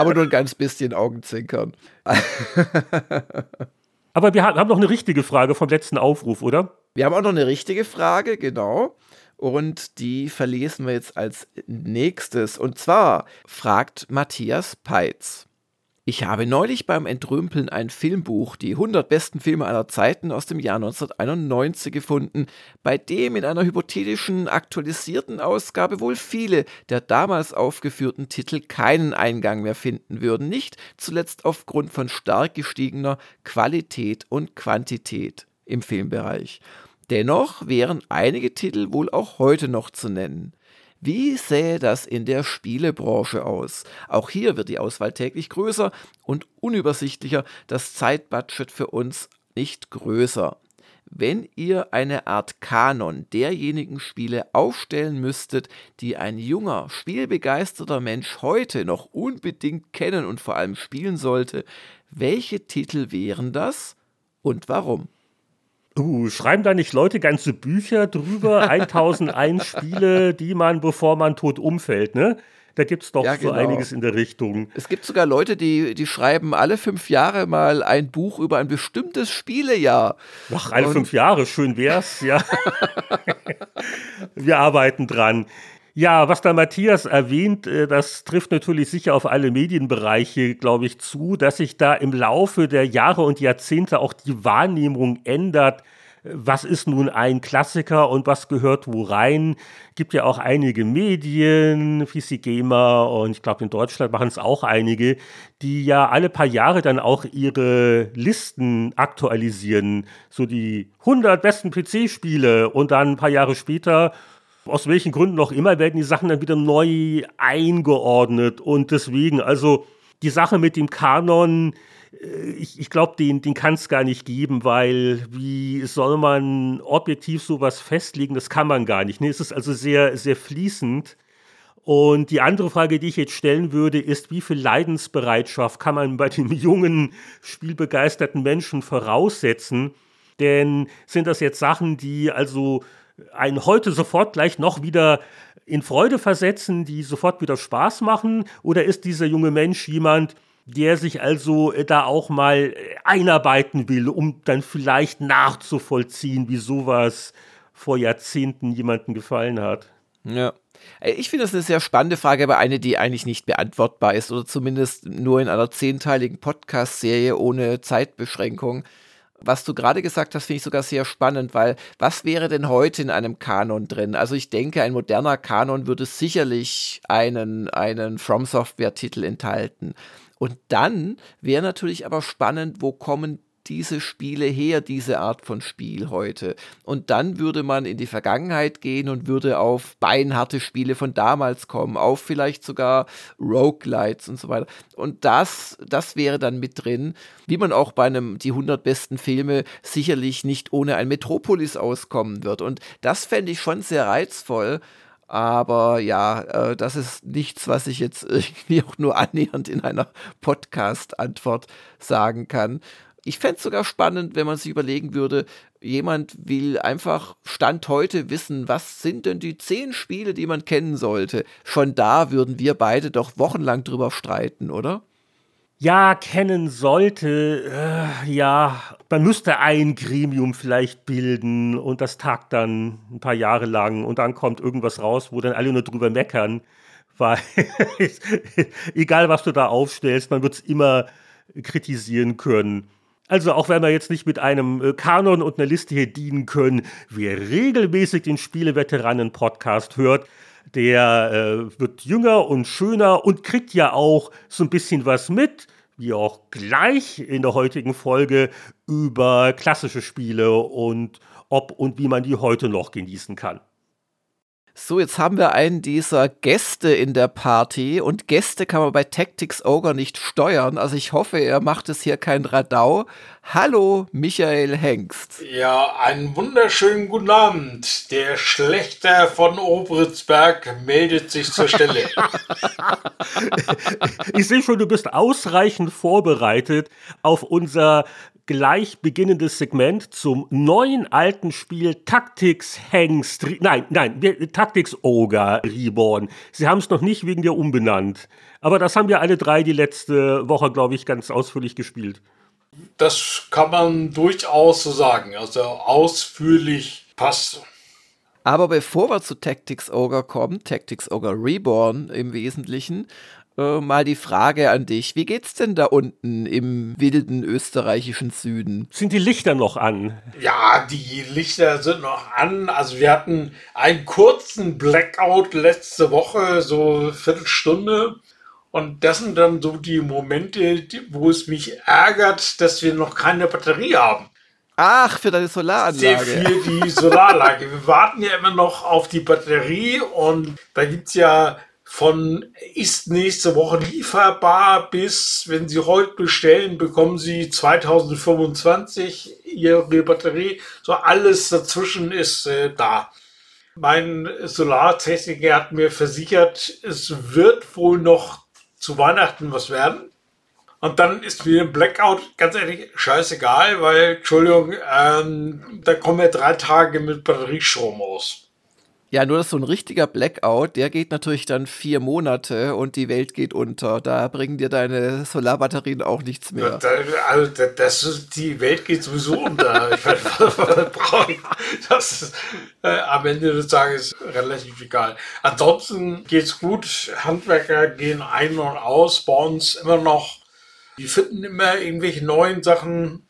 aber nur ein ganz bisschen Augenzwinkern. aber wir haben noch eine richtige Frage vom letzten Aufruf, oder? Wir haben auch noch eine richtige Frage, genau. Und die verlesen wir jetzt als nächstes. Und zwar fragt Matthias Peitz. Ich habe neulich beim Entrümpeln ein Filmbuch, die 100 besten Filme aller Zeiten aus dem Jahr 1991 gefunden, bei dem in einer hypothetischen aktualisierten Ausgabe wohl viele der damals aufgeführten Titel keinen Eingang mehr finden würden, nicht zuletzt aufgrund von stark gestiegener Qualität und Quantität im Filmbereich. Dennoch wären einige Titel wohl auch heute noch zu nennen. Wie sähe das in der Spielebranche aus? Auch hier wird die Auswahl täglich größer und unübersichtlicher, das Zeitbudget für uns nicht größer. Wenn ihr eine Art Kanon derjenigen Spiele aufstellen müsstet, die ein junger, spielbegeisterter Mensch heute noch unbedingt kennen und vor allem spielen sollte, welche Titel wären das und warum? Uh, schreiben da nicht Leute ganze Bücher drüber? 1001 Spiele, die man, bevor man tot umfällt, ne? Da gibt es doch ja, genau. so einiges in der Richtung. Es gibt sogar Leute, die, die schreiben alle fünf Jahre mal ein Buch über ein bestimmtes Spielejahr. Ach, alle Und fünf Jahre, schön wär's, ja. Wir arbeiten dran. Ja, was da Matthias erwähnt, äh, das trifft natürlich sicher auf alle Medienbereiche, glaube ich, zu, dass sich da im Laufe der Jahre und Jahrzehnte auch die Wahrnehmung ändert. Was ist nun ein Klassiker und was gehört wo rein? Gibt ja auch einige Medien, Physigema und ich glaube in Deutschland machen es auch einige, die ja alle paar Jahre dann auch ihre Listen aktualisieren. So die 100 besten PC-Spiele und dann ein paar Jahre später aus welchen Gründen auch immer, werden die Sachen dann wieder neu eingeordnet. Und deswegen, also die Sache mit dem Kanon, äh, ich, ich glaube, den, den kann es gar nicht geben, weil wie soll man objektiv sowas festlegen? Das kann man gar nicht. Ne? Es ist also sehr, sehr fließend. Und die andere Frage, die ich jetzt stellen würde, ist, wie viel Leidensbereitschaft kann man bei den jungen, spielbegeisterten Menschen voraussetzen? Denn sind das jetzt Sachen, die also einen heute sofort gleich noch wieder in Freude versetzen, die sofort wieder Spaß machen? Oder ist dieser junge Mensch jemand, der sich also äh, da auch mal äh, einarbeiten will, um dann vielleicht nachzuvollziehen, wie sowas vor Jahrzehnten jemandem gefallen hat? Ja. Äh, ich finde das eine sehr spannende Frage, aber eine, die eigentlich nicht beantwortbar ist oder zumindest nur in einer zehnteiligen Podcast-Serie ohne Zeitbeschränkung. Was du gerade gesagt hast, finde ich sogar sehr spannend, weil was wäre denn heute in einem Kanon drin? Also ich denke, ein moderner Kanon würde sicherlich einen, einen From Software-Titel enthalten. Und dann wäre natürlich aber spannend, wo kommen diese Spiele her, diese Art von Spiel heute. Und dann würde man in die Vergangenheit gehen und würde auf beinharte Spiele von damals kommen, auf vielleicht sogar Roguelites und so weiter. Und das, das wäre dann mit drin, wie man auch bei einem die 100 besten Filme sicherlich nicht ohne ein Metropolis auskommen wird. Und das fände ich schon sehr reizvoll. Aber ja, äh, das ist nichts, was ich jetzt irgendwie auch nur annähernd in einer Podcast-Antwort sagen kann. Ich fände es sogar spannend, wenn man sich überlegen würde, jemand will einfach Stand heute wissen, was sind denn die zehn Spiele, die man kennen sollte. Schon da würden wir beide doch wochenlang drüber streiten, oder? Ja, kennen sollte, äh, ja, man müsste ein Gremium vielleicht bilden und das tagt dann ein paar Jahre lang und dann kommt irgendwas raus, wo dann alle nur drüber meckern, weil egal was du da aufstellst, man wird es immer kritisieren können. Also auch wenn wir jetzt nicht mit einem äh, Kanon und einer Liste hier dienen können, wer regelmäßig den Spieleveteranen-Podcast hört, der äh, wird jünger und schöner und kriegt ja auch so ein bisschen was mit, wie auch gleich in der heutigen Folge über klassische Spiele und ob und wie man die heute noch genießen kann. So, jetzt haben wir einen dieser Gäste in der Party und Gäste kann man bei Tactics Ogre nicht steuern. Also ich hoffe, er macht es hier kein Radau. Hallo, Michael Hengst. Ja, einen wunderschönen guten Abend. Der Schlechter von Obritzberg meldet sich zur Stelle. ich sehe schon, du bist ausreichend vorbereitet auf unser gleich beginnendes Segment zum neuen alten Spiel Tactics Hengst. Nein, nein, Tactics Ogre Reborn. Sie haben es noch nicht wegen dir umbenannt. Aber das haben wir alle drei die letzte Woche, glaube ich, ganz ausführlich gespielt. Das kann man durchaus so sagen. Also ausführlich passt. Aber bevor wir zu Tactics Ogre kommen, Tactics Ogre Reborn im Wesentlichen, äh, mal die Frage an dich. Wie geht's denn da unten im wilden österreichischen Süden? Sind die Lichter noch an? Ja, die Lichter sind noch an. Also wir hatten einen kurzen Blackout letzte Woche, so eine Viertelstunde. Und das sind dann so die Momente, wo es mich ärgert, dass wir noch keine Batterie haben. Ach, für deine Solaranlage. Für die Solaranlage. wir warten ja immer noch auf die Batterie und da gibt es ja von ist nächste Woche lieferbar bis, wenn Sie heute bestellen, bekommen Sie 2025 Ihre Batterie. So alles dazwischen ist äh, da. Mein Solartechniker hat mir versichert, es wird wohl noch zu Weihnachten was werden. Und dann ist mir ein Blackout ganz ehrlich scheißegal, weil, Entschuldigung, ähm, da kommen wir drei Tage mit Batteriestrom aus. Ja, nur dass so ein richtiger Blackout, der geht natürlich dann vier Monate und die Welt geht unter. Da bringen dir deine Solarbatterien auch nichts mehr. Da, also das ist, die Welt geht sowieso unter. ich weiß, das ist äh, am Ende des Tages relativ egal. Ansonsten geht's gut. Handwerker gehen ein und aus, bei uns immer noch. Die finden immer irgendwelche neuen Sachen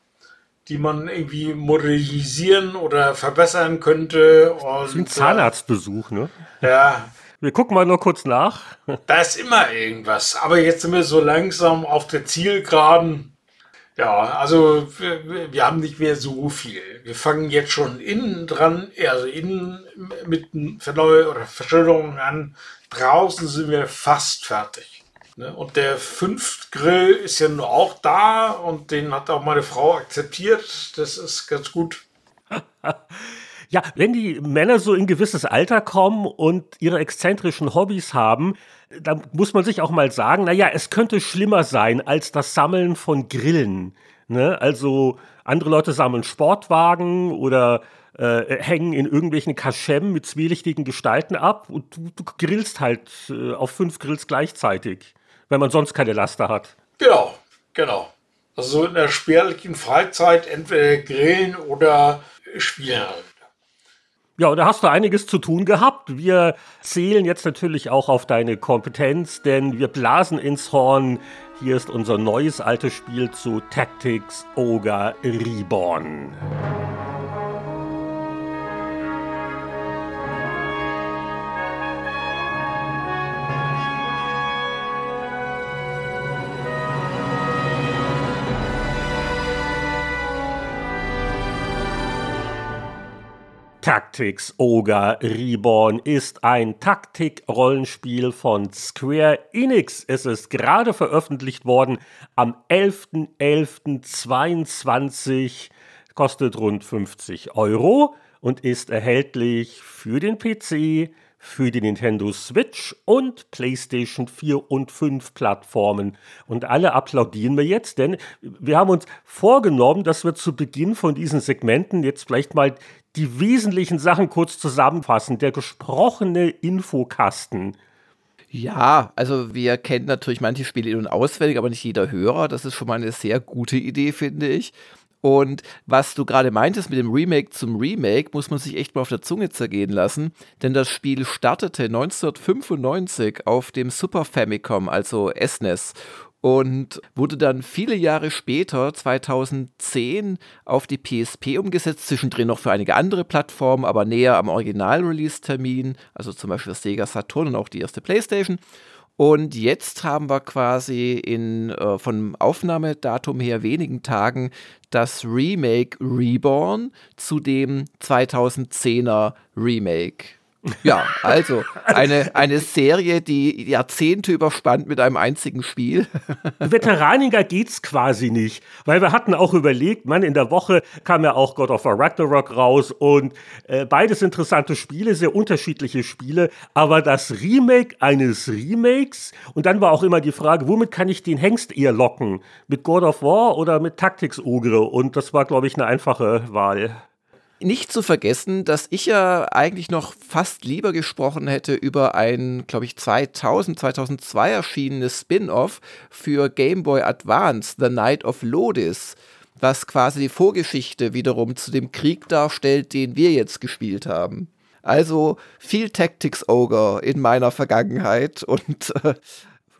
die man irgendwie modernisieren oder verbessern könnte. Und, ein Zahnarztbesuch, ne? Ja. Wir gucken mal nur kurz nach. Da ist immer irgendwas. Aber jetzt sind wir so langsam auf der Zielgeraden. Ja, also wir, wir haben nicht mehr so viel. Wir fangen jetzt schon innen dran, also innen mit Verneu oder Verschönerungen an. Draußen sind wir fast fertig. Ne? Und der Fünft-Grill ist ja nur auch da und den hat auch meine Frau akzeptiert. Das ist ganz gut. Ja, wenn die Männer so in gewisses Alter kommen und ihre exzentrischen Hobbys haben, dann muss man sich auch mal sagen, naja, es könnte schlimmer sein als das Sammeln von Grillen. Ne? Also andere Leute sammeln Sportwagen oder äh, hängen in irgendwelchen Kaschem mit zwielichtigen Gestalten ab und du, du grillst halt äh, auf fünf Grills gleichzeitig wenn man sonst keine Laster hat. Genau, genau. Also in der spärlichen Freizeit entweder grillen oder spielen halt. Ja, und da hast du einiges zu tun gehabt. Wir zählen jetzt natürlich auch auf deine Kompetenz, denn wir blasen ins Horn. Hier ist unser neues altes Spiel zu Tactics Ogre Reborn. Tactics Ogre Reborn ist ein Taktik-Rollenspiel von Square Enix. Es ist gerade veröffentlicht worden am 11.11.22, kostet rund 50 Euro und ist erhältlich für den PC, für die Nintendo Switch und PlayStation 4 und 5 Plattformen. Und alle applaudieren wir jetzt, denn wir haben uns vorgenommen, dass wir zu Beginn von diesen Segmenten jetzt vielleicht mal die wesentlichen Sachen kurz zusammenfassen. Der gesprochene Infokasten. Ja, also wir kennen natürlich manche Spiele in- und auswendig, aber nicht jeder Hörer. Das ist schon mal eine sehr gute Idee, finde ich. Und was du gerade meintest mit dem Remake zum Remake, muss man sich echt mal auf der Zunge zergehen lassen, denn das Spiel startete 1995 auf dem Super Famicom, also SNES und wurde dann viele Jahre später, 2010, auf die PSP umgesetzt, zwischendrin noch für einige andere Plattformen, aber näher am Original-Release-Termin, also zum Beispiel das Sega Saturn und auch die erste PlayStation. Und jetzt haben wir quasi in, äh, von Aufnahmedatum her wenigen Tagen das Remake Reborn zu dem 2010er Remake. Ja, also eine, eine Serie, die Jahrzehnte überspannt mit einem einzigen Spiel. Veteraniger geht's quasi nicht, weil wir hatten auch überlegt, man, in der Woche kam ja auch God of War Ragnarok raus und äh, beides interessante Spiele, sehr unterschiedliche Spiele, aber das Remake eines Remakes und dann war auch immer die Frage, womit kann ich den Hengst eher locken? Mit God of War oder mit Tactics Ogre? Und das war, glaube ich, eine einfache Wahl. Nicht zu vergessen, dass ich ja eigentlich noch fast lieber gesprochen hätte über ein, glaube ich, 2000, 2002 erschienenes Spin-off für Game Boy Advance, The Night of Lodis, was quasi die Vorgeschichte wiederum zu dem Krieg darstellt, den wir jetzt gespielt haben. Also viel Tactics Ogre in meiner Vergangenheit und äh,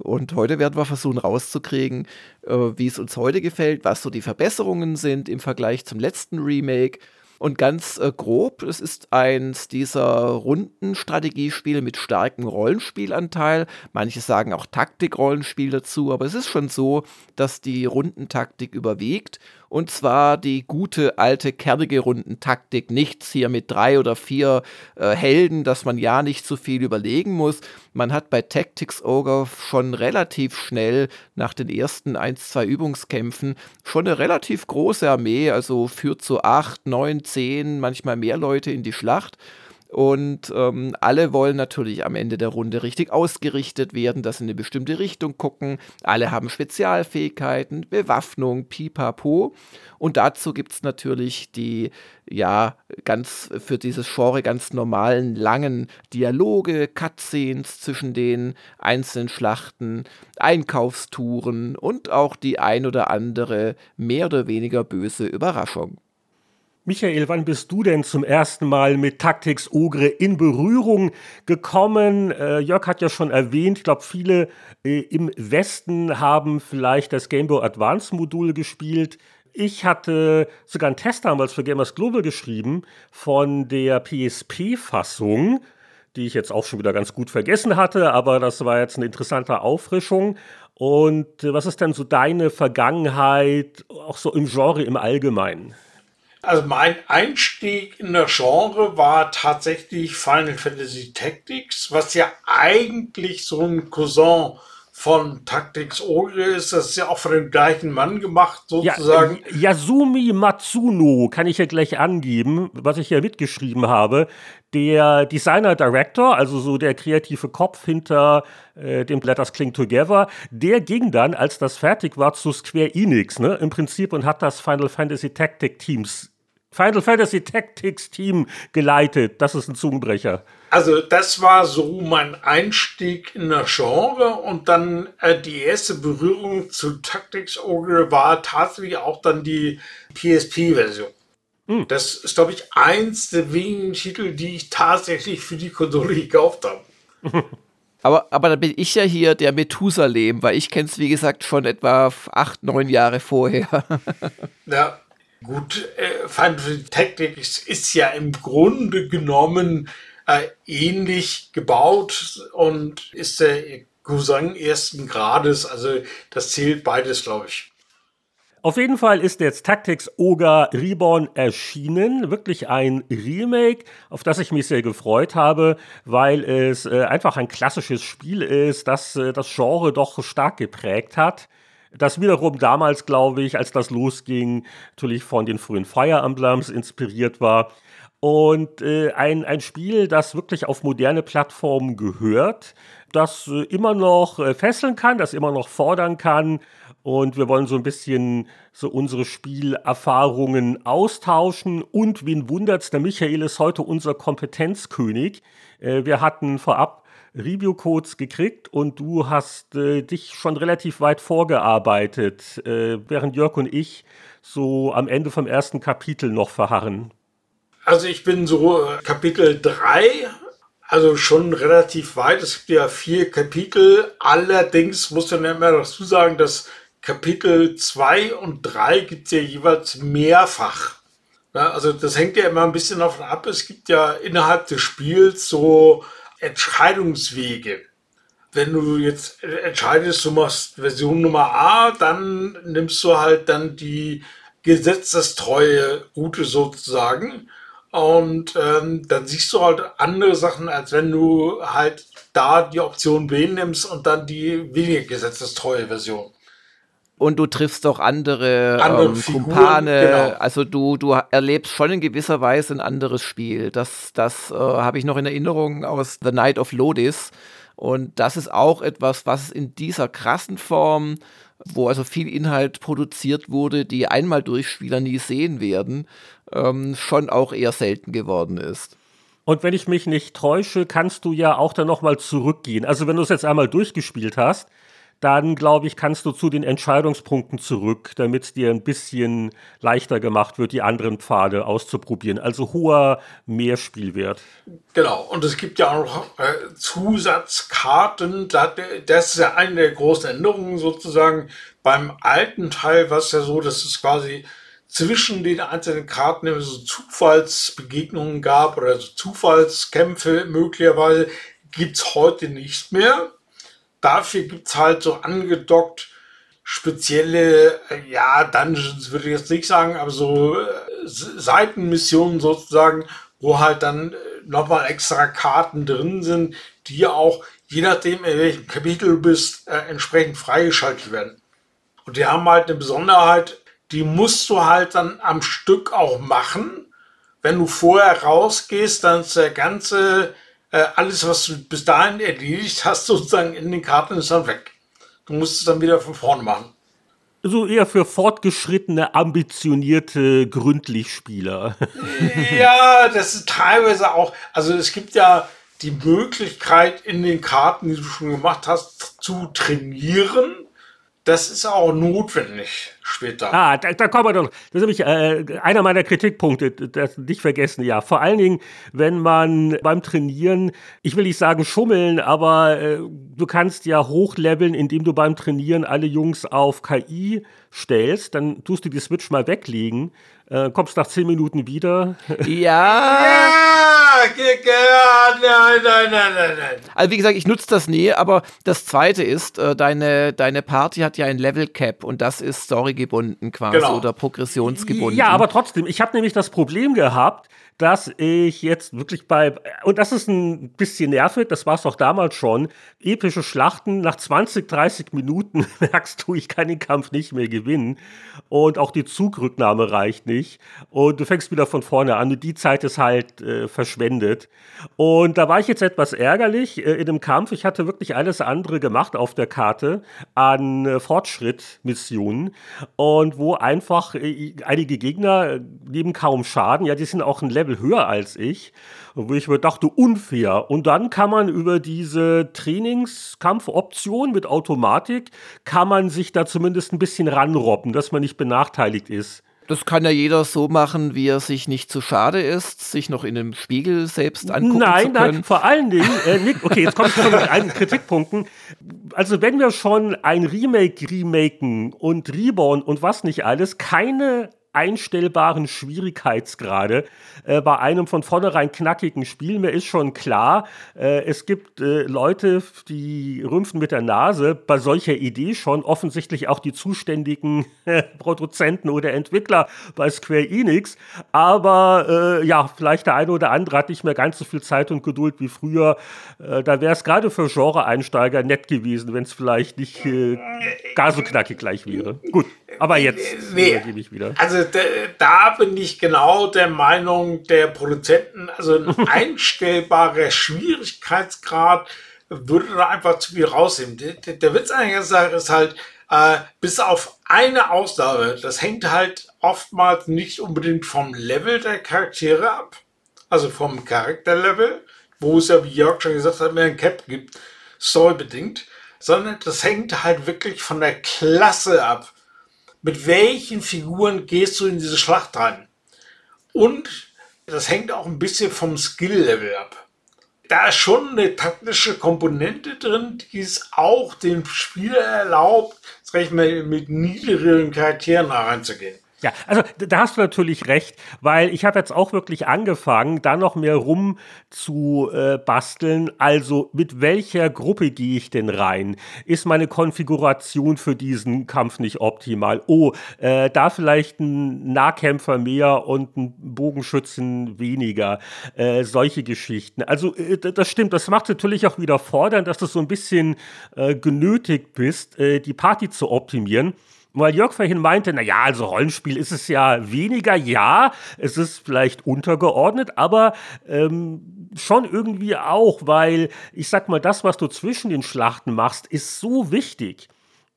und heute werden wir versuchen rauszukriegen, äh, wie es uns heute gefällt, was so die Verbesserungen sind im Vergleich zum letzten Remake und ganz äh, grob, es ist eins dieser Rundenstrategiespiele mit starkem Rollenspielanteil. Manche sagen auch Taktikrollenspiel dazu, aber es ist schon so, dass die Rundentaktik überwiegt und zwar die gute alte kernige Rundentaktik. Nichts hier mit drei oder vier äh, Helden, dass man ja nicht zu viel überlegen muss. Man hat bei Tactics Ogre schon relativ schnell nach den ersten ein, zwei Übungskämpfen schon eine relativ große Armee, also führt so acht, neun, zehn, manchmal mehr Leute in die Schlacht. Und ähm, alle wollen natürlich am Ende der Runde richtig ausgerichtet werden, dass sie in eine bestimmte Richtung gucken. Alle haben Spezialfähigkeiten, Bewaffnung, pipapo. Und dazu gibt es natürlich die, ja, ganz für dieses Genre ganz normalen langen Dialoge, Cutscenes zwischen den einzelnen Schlachten, Einkaufstouren und auch die ein oder andere mehr oder weniger böse Überraschung. Michael, wann bist du denn zum ersten Mal mit Tactics Ogre in Berührung gekommen? Äh, Jörg hat ja schon erwähnt, ich glaube, viele äh, im Westen haben vielleicht das Game Boy Advance Modul gespielt. Ich hatte sogar einen Test damals für Gamers Global geschrieben von der PSP-Fassung, die ich jetzt auch schon wieder ganz gut vergessen hatte, aber das war jetzt eine interessante Auffrischung. Und äh, was ist denn so deine Vergangenheit, auch so im Genre im Allgemeinen? Also mein Einstieg in das Genre war tatsächlich Final Fantasy Tactics, was ja eigentlich so ein Cousin von Tactics Ogre ist. Das ist ja auch von dem gleichen Mann gemacht, sozusagen. Ja, Yasumi Matsuno kann ich ja gleich angeben, was ich ja mitgeschrieben habe. Der Designer Director, also so der kreative Kopf hinter äh, dem Letters Cling Together, der ging dann, als das fertig war, zu Square Enix, ne, im Prinzip und hat das Final Fantasy Tactic Teams Final Fantasy Tactics Team geleitet. Das ist ein Zungenbrecher. Also das war so mein Einstieg in das Genre und dann äh, die erste Berührung zu Tactics Ogre war tatsächlich auch dann die PSP-Version. Hm. Das ist, glaube ich, eins der wenigen Titel, die ich tatsächlich für die Konsole gekauft habe. Aber, aber da bin ich ja hier der Methusalem, weil ich kenne es, wie gesagt, schon etwa acht, neun Jahre vorher. ja, Gut, äh, Fantasy Tactics ist ja im Grunde genommen äh, ähnlich gebaut und ist der Cousin ersten Grades, also das zählt beides, glaube ich. Auf jeden Fall ist jetzt Tactics Ogre Reborn erschienen. Wirklich ein Remake, auf das ich mich sehr gefreut habe, weil es äh, einfach ein klassisches Spiel ist, das äh, das Genre doch stark geprägt hat. Das wiederum damals, glaube ich, als das losging, natürlich von den frühen Fire Emblems inspiriert war. Und äh, ein, ein Spiel, das wirklich auf moderne Plattformen gehört, das äh, immer noch äh, fesseln kann, das immer noch fordern kann. Und wir wollen so ein bisschen so unsere Spielerfahrungen austauschen. Und wen wundert's, der Michael ist heute unser Kompetenzkönig. Äh, wir hatten vorab Review-Codes gekriegt und du hast äh, dich schon relativ weit vorgearbeitet, äh, während Jörg und ich so am Ende vom ersten Kapitel noch verharren. Also ich bin so äh, Kapitel 3, also schon relativ weit. Es gibt ja vier Kapitel. Allerdings muss man ja immer dazu sagen, dass Kapitel 2 und 3 gibt es ja jeweils mehrfach. Also das hängt ja immer ein bisschen davon ab. Es gibt ja innerhalb des Spiels so Entscheidungswege. Wenn du jetzt entscheidest, du machst Version Nummer A, dann nimmst du halt dann die gesetzestreue Route sozusagen. Und ähm, dann siehst du halt andere Sachen, als wenn du halt da die Option B nimmst und dann die weniger gesetzestreue Version. Und du triffst auch andere, andere ähm, Figuren, Kumpane. Genau. Also du, du erlebst schon in gewisser Weise ein anderes Spiel. Das, das äh, habe ich noch in Erinnerung aus The Night of Lodis. Und das ist auch etwas, was in dieser krassen Form, wo also viel Inhalt produziert wurde, die einmal Durchspieler nie sehen werden, ähm, schon auch eher selten geworden ist. Und wenn ich mich nicht täusche, kannst du ja auch dann nochmal zurückgehen. Also wenn du es jetzt einmal durchgespielt hast, dann glaube ich, kannst du zu den Entscheidungspunkten zurück, damit es dir ein bisschen leichter gemacht wird, die anderen Pfade auszuprobieren. Also hoher Mehrspielwert. Genau, und es gibt ja auch noch äh, Zusatzkarten. Das ist ja eine der großen Änderungen sozusagen. Beim alten Teil war es ja so, dass es quasi zwischen den einzelnen Karten immer so Zufallsbegegnungen gab oder so Zufallskämpfe möglicherweise. Gibt es heute nicht mehr dafür gibt es halt so angedockt spezielle, äh, ja, Dungeons würde ich jetzt nicht sagen, aber so äh, Seitenmissionen sozusagen, wo halt dann äh, nochmal extra Karten drin sind, die auch, je nachdem, in welchem Kapitel du bist, äh, entsprechend freigeschaltet werden. Und die haben halt eine Besonderheit, die musst du halt dann am Stück auch machen. Wenn du vorher rausgehst, dann ist der ganze äh, alles, was du bis dahin erledigt hast, sozusagen in den Karten, ist dann weg. Du musst es dann wieder von vorne machen. So eher für fortgeschrittene, ambitionierte Gründlich-Spieler. ja, das ist teilweise auch, also es gibt ja die Möglichkeit in den Karten, die du schon gemacht hast, zu trainieren das ist auch notwendig später. Ah, da, da kommen wir doch. Das ist nämlich äh, einer meiner Kritikpunkte, das nicht vergessen, ja. Vor allen Dingen, wenn man beim Trainieren, ich will nicht sagen schummeln, aber äh, du kannst ja hochleveln, indem du beim Trainieren alle Jungs auf KI stellst, dann tust du die Switch mal weglegen, äh, kommst nach zehn Minuten wieder. Ja. ja, nein, nein, nein, nein, nein. Also wie gesagt, ich nutze das nie, aber das zweite ist, äh, deine, deine Party hat ja ein Level Cap und das ist storygebunden quasi genau. oder progressionsgebunden. Ja, aber trotzdem, ich habe nämlich das Problem gehabt, dass ich jetzt wirklich bei, und das ist ein bisschen nervig, das war es doch damals schon, epische Schlachten, nach 20, 30 Minuten merkst du, ich kann den Kampf nicht mehr gewinnen und auch die Zugrücknahme reicht nicht. Und du fängst wieder von vorne an und die Zeit ist halt äh, verschwendet. Und da war ich jetzt etwas ärgerlich äh, in dem Kampf, ich hatte wirklich alles andere gemacht auf der Karte an äh, Fortschritt-Missionen und wo einfach äh, einige Gegner äh, nehmen kaum Schaden, ja, die sind auch ein Level Level höher als ich, wo ich mir dachte, unfair. Und dann kann man über diese Trainingskampfoption mit Automatik, kann man sich da zumindest ein bisschen ranrobben, dass man nicht benachteiligt ist. Das kann ja jeder so machen, wie er sich nicht zu schade ist, sich noch in dem Spiegel selbst angucken nein, zu können. Nein, nein, vor allen Dingen, äh, Nick, okay, jetzt komme ich schon mit einigen Kritikpunkten. Also wenn wir schon ein Remake remaken und Reborn und was nicht alles, keine einstellbaren Schwierigkeitsgrade äh, bei einem von vornherein knackigen Spiel. Mir ist schon klar, äh, es gibt äh, Leute, die rümpfen mit der Nase bei solcher Idee schon, offensichtlich auch die zuständigen Produzenten oder Entwickler bei Square Enix. Aber äh, ja, vielleicht der eine oder andere hat nicht mehr ganz so viel Zeit und Geduld wie früher. Äh, da wäre es gerade für Genre-Einsteiger nett gewesen, wenn es vielleicht nicht äh, gar so knackig gleich wäre. Gut, aber jetzt nee, gebe ich wieder. Also da bin ich genau der Meinung der Produzenten, also ein einstellbarer Schwierigkeitsgrad würde da einfach zu viel rausnehmen. Der, der Witz an der Sache ist halt, äh, bis auf eine Ausnahme, das hängt halt oftmals nicht unbedingt vom Level der Charaktere ab, also vom Charakterlevel, wo es ja, wie Jörg schon gesagt hat, mehr ein Cap gibt, storybedingt, sondern das hängt halt wirklich von der Klasse ab mit welchen Figuren gehst du in diese Schlacht rein? Und das hängt auch ein bisschen vom Skill-Level ab. Da ist schon eine taktische Komponente drin, die es auch dem Spieler erlaubt, mal, mit niedrigeren Charakteren reinzugehen. Ja, also da hast du natürlich recht, weil ich habe jetzt auch wirklich angefangen, da noch mehr rum zu äh, basteln. Also mit welcher Gruppe gehe ich denn rein? Ist meine Konfiguration für diesen Kampf nicht optimal? Oh, äh, da vielleicht ein Nahkämpfer mehr und ein Bogenschützen weniger. Äh, solche Geschichten. Also äh, das stimmt, das macht natürlich auch wieder fordern, dass du so ein bisschen äh, genötigt bist, äh, die Party zu optimieren. Weil Jörg vorhin meinte, na ja, also Rollenspiel ist es ja weniger, ja, es ist vielleicht untergeordnet, aber ähm, schon irgendwie auch, weil ich sag mal, das, was du zwischen den Schlachten machst, ist so wichtig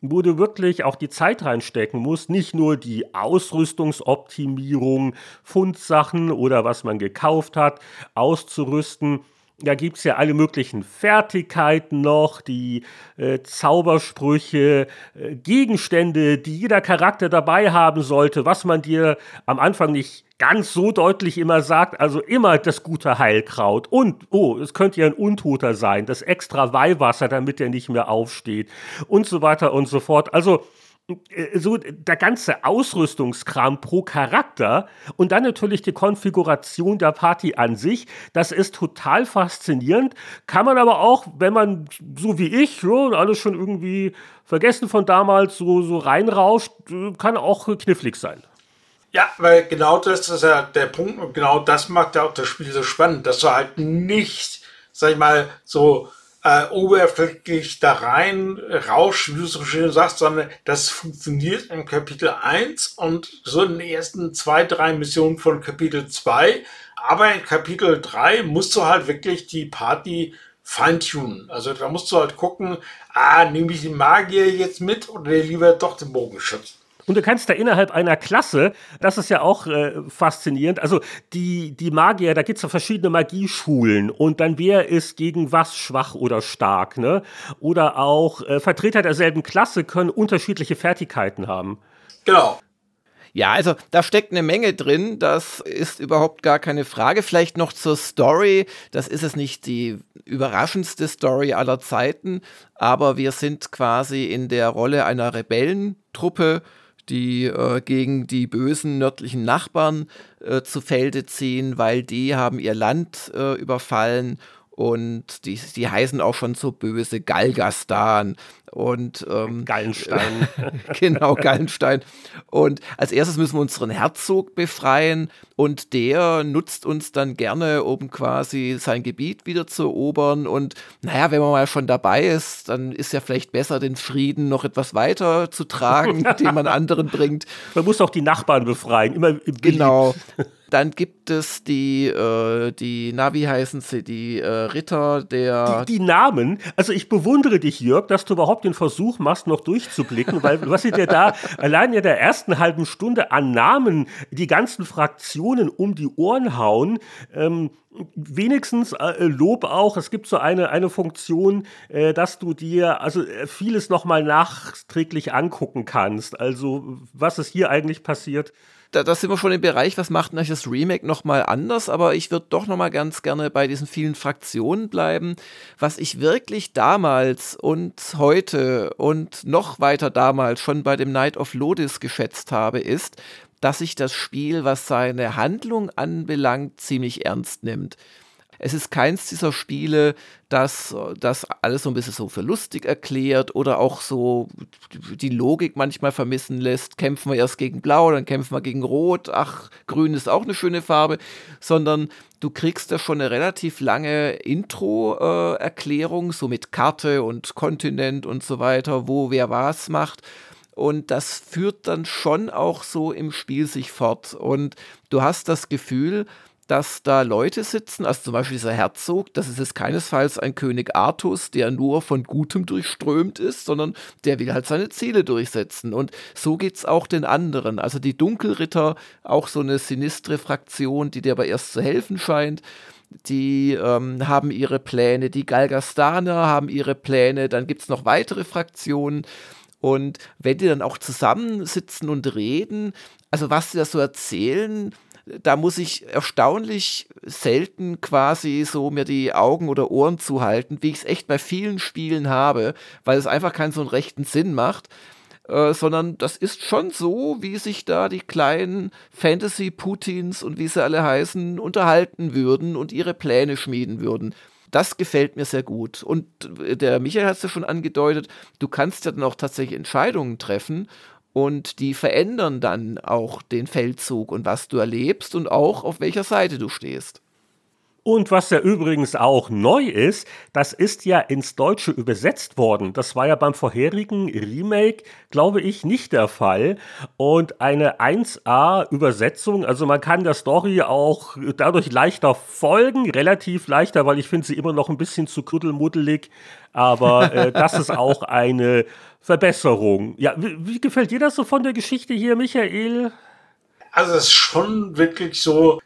wo du wirklich auch die Zeit reinstecken musst, nicht nur die Ausrüstungsoptimierung, Fundsachen oder was man gekauft hat, auszurüsten, da gibt es ja alle möglichen Fertigkeiten noch, die äh, Zaubersprüche, äh, Gegenstände, die jeder Charakter dabei haben sollte, was man dir am Anfang nicht ganz so deutlich immer sagt, also immer das gute Heilkraut. Und, oh, es könnte ja ein Untoter sein, das extra Weihwasser, damit er nicht mehr aufsteht und so weiter und so fort. Also, so der ganze Ausrüstungskram pro Charakter und dann natürlich die Konfiguration der Party an sich, das ist total faszinierend. Kann man aber auch, wenn man so wie ich, ja, alles schon irgendwie vergessen von damals, so, so reinrauscht, äh, kann auch knifflig sein. Ja, weil genau das ist ja der Punkt und genau das macht ja auch das Spiel so spannend, dass du halt nicht, sag ich mal, so äh, oberflächlich da rein rausch, wie du so schön sagst, sondern das funktioniert in Kapitel 1 und so in den ersten zwei, drei Missionen von Kapitel 2. Aber in Kapitel 3 musst du halt wirklich die Party feintunen. Also da musst du halt gucken, ah, nehme ich den Magier jetzt mit oder lieber doch den Bogenschützen. Und du kannst da innerhalb einer Klasse, das ist ja auch äh, faszinierend, also die, die Magier, da gibt es ja verschiedene Magieschulen und dann wer ist gegen was schwach oder stark, ne? Oder auch äh, Vertreter derselben Klasse können unterschiedliche Fertigkeiten haben. Genau. Ja, also da steckt eine Menge drin, das ist überhaupt gar keine Frage. Vielleicht noch zur Story, das ist es nicht die überraschendste Story aller Zeiten, aber wir sind quasi in der Rolle einer Rebellentruppe die äh, gegen die bösen nördlichen Nachbarn äh, zu Felde ziehen, weil die haben ihr Land äh, überfallen und die, die heißen auch schon so böse Galgastan und ähm, Gallenstein. genau, Gallenstein. Und als erstes müssen wir unseren Herzog befreien und der nutzt uns dann gerne, um quasi sein Gebiet wieder zu erobern. Und naja, wenn man mal schon dabei ist, dann ist ja vielleicht besser, den Frieden noch etwas weiter zu tragen, den man anderen bringt. Man muss auch die Nachbarn befreien, immer im Genau. Dann gibt es die, äh, die, na, wie heißen sie, die äh, Ritter der. Die, die, Namen, also ich bewundere dich, Jörg, dass du überhaupt den Versuch machst, noch durchzublicken, weil was sie dir da allein in der ersten halben Stunde an Namen die ganzen Fraktionen um die Ohren hauen, ähm, wenigstens äh, Lob auch. Es gibt so eine, eine Funktion, äh, dass du dir also äh, vieles nochmal nachträglich angucken kannst. Also, was ist hier eigentlich passiert? Da, da sind wir schon im Bereich, was macht eigentlich das Remake nochmal anders, aber ich würde doch nochmal ganz gerne bei diesen vielen Fraktionen bleiben. Was ich wirklich damals und heute und noch weiter damals schon bei dem Night of Lodis geschätzt habe, ist, dass sich das Spiel, was seine Handlung anbelangt, ziemlich ernst nimmt. Es ist keins dieser Spiele, das das alles so ein bisschen so für lustig erklärt oder auch so die Logik manchmal vermissen lässt. Kämpfen wir erst gegen Blau, dann kämpfen wir gegen Rot. Ach, Grün ist auch eine schöne Farbe. Sondern du kriegst da schon eine relativ lange Intro-Erklärung, äh, so mit Karte und Kontinent und so weiter, wo wer was macht. Und das führt dann schon auch so im Spiel sich fort. Und du hast das Gefühl, dass da Leute sitzen, also zum Beispiel dieser Herzog, das ist jetzt keinesfalls ein König Artus, der nur von Gutem durchströmt ist, sondern der will halt seine Ziele durchsetzen. Und so geht es auch den anderen. Also die Dunkelritter, auch so eine sinistre Fraktion, die dir aber erst zu helfen scheint. Die ähm, haben ihre Pläne, die Galgastaner haben ihre Pläne, dann gibt es noch weitere Fraktionen. Und wenn die dann auch zusammensitzen und reden, also was sie da so erzählen, da muss ich erstaunlich selten quasi so mir die Augen oder Ohren zuhalten, wie ich es echt bei vielen Spielen habe, weil es einfach keinen so einen rechten Sinn macht. äh, sondern das ist schon so, wie sich da die kleinen Fantasy-Putins und wie sie alle heißen, unterhalten würden und ihre Pläne schmieden würden. Das gefällt mir sehr gut. Und äh, der Michael hat es ja schon angedeutet, du kannst ja dann auch tatsächlich Entscheidungen treffen und die verändern dann auch den Feldzug und was du erlebst und auch auf welcher Seite du stehst. Und was ja übrigens auch neu ist, das ist ja ins Deutsche übersetzt worden. Das war ja beim vorherigen Remake, glaube ich, nicht der Fall. Und eine 1A-Übersetzung, also man kann der Story auch dadurch leichter folgen, relativ leichter, weil ich finde sie immer noch ein bisschen zu kuddelmuddelig. Aber äh, das ist auch eine Verbesserung. Ja, wie, wie gefällt dir das so von der Geschichte hier, Michael? Also es ist schon wirklich so,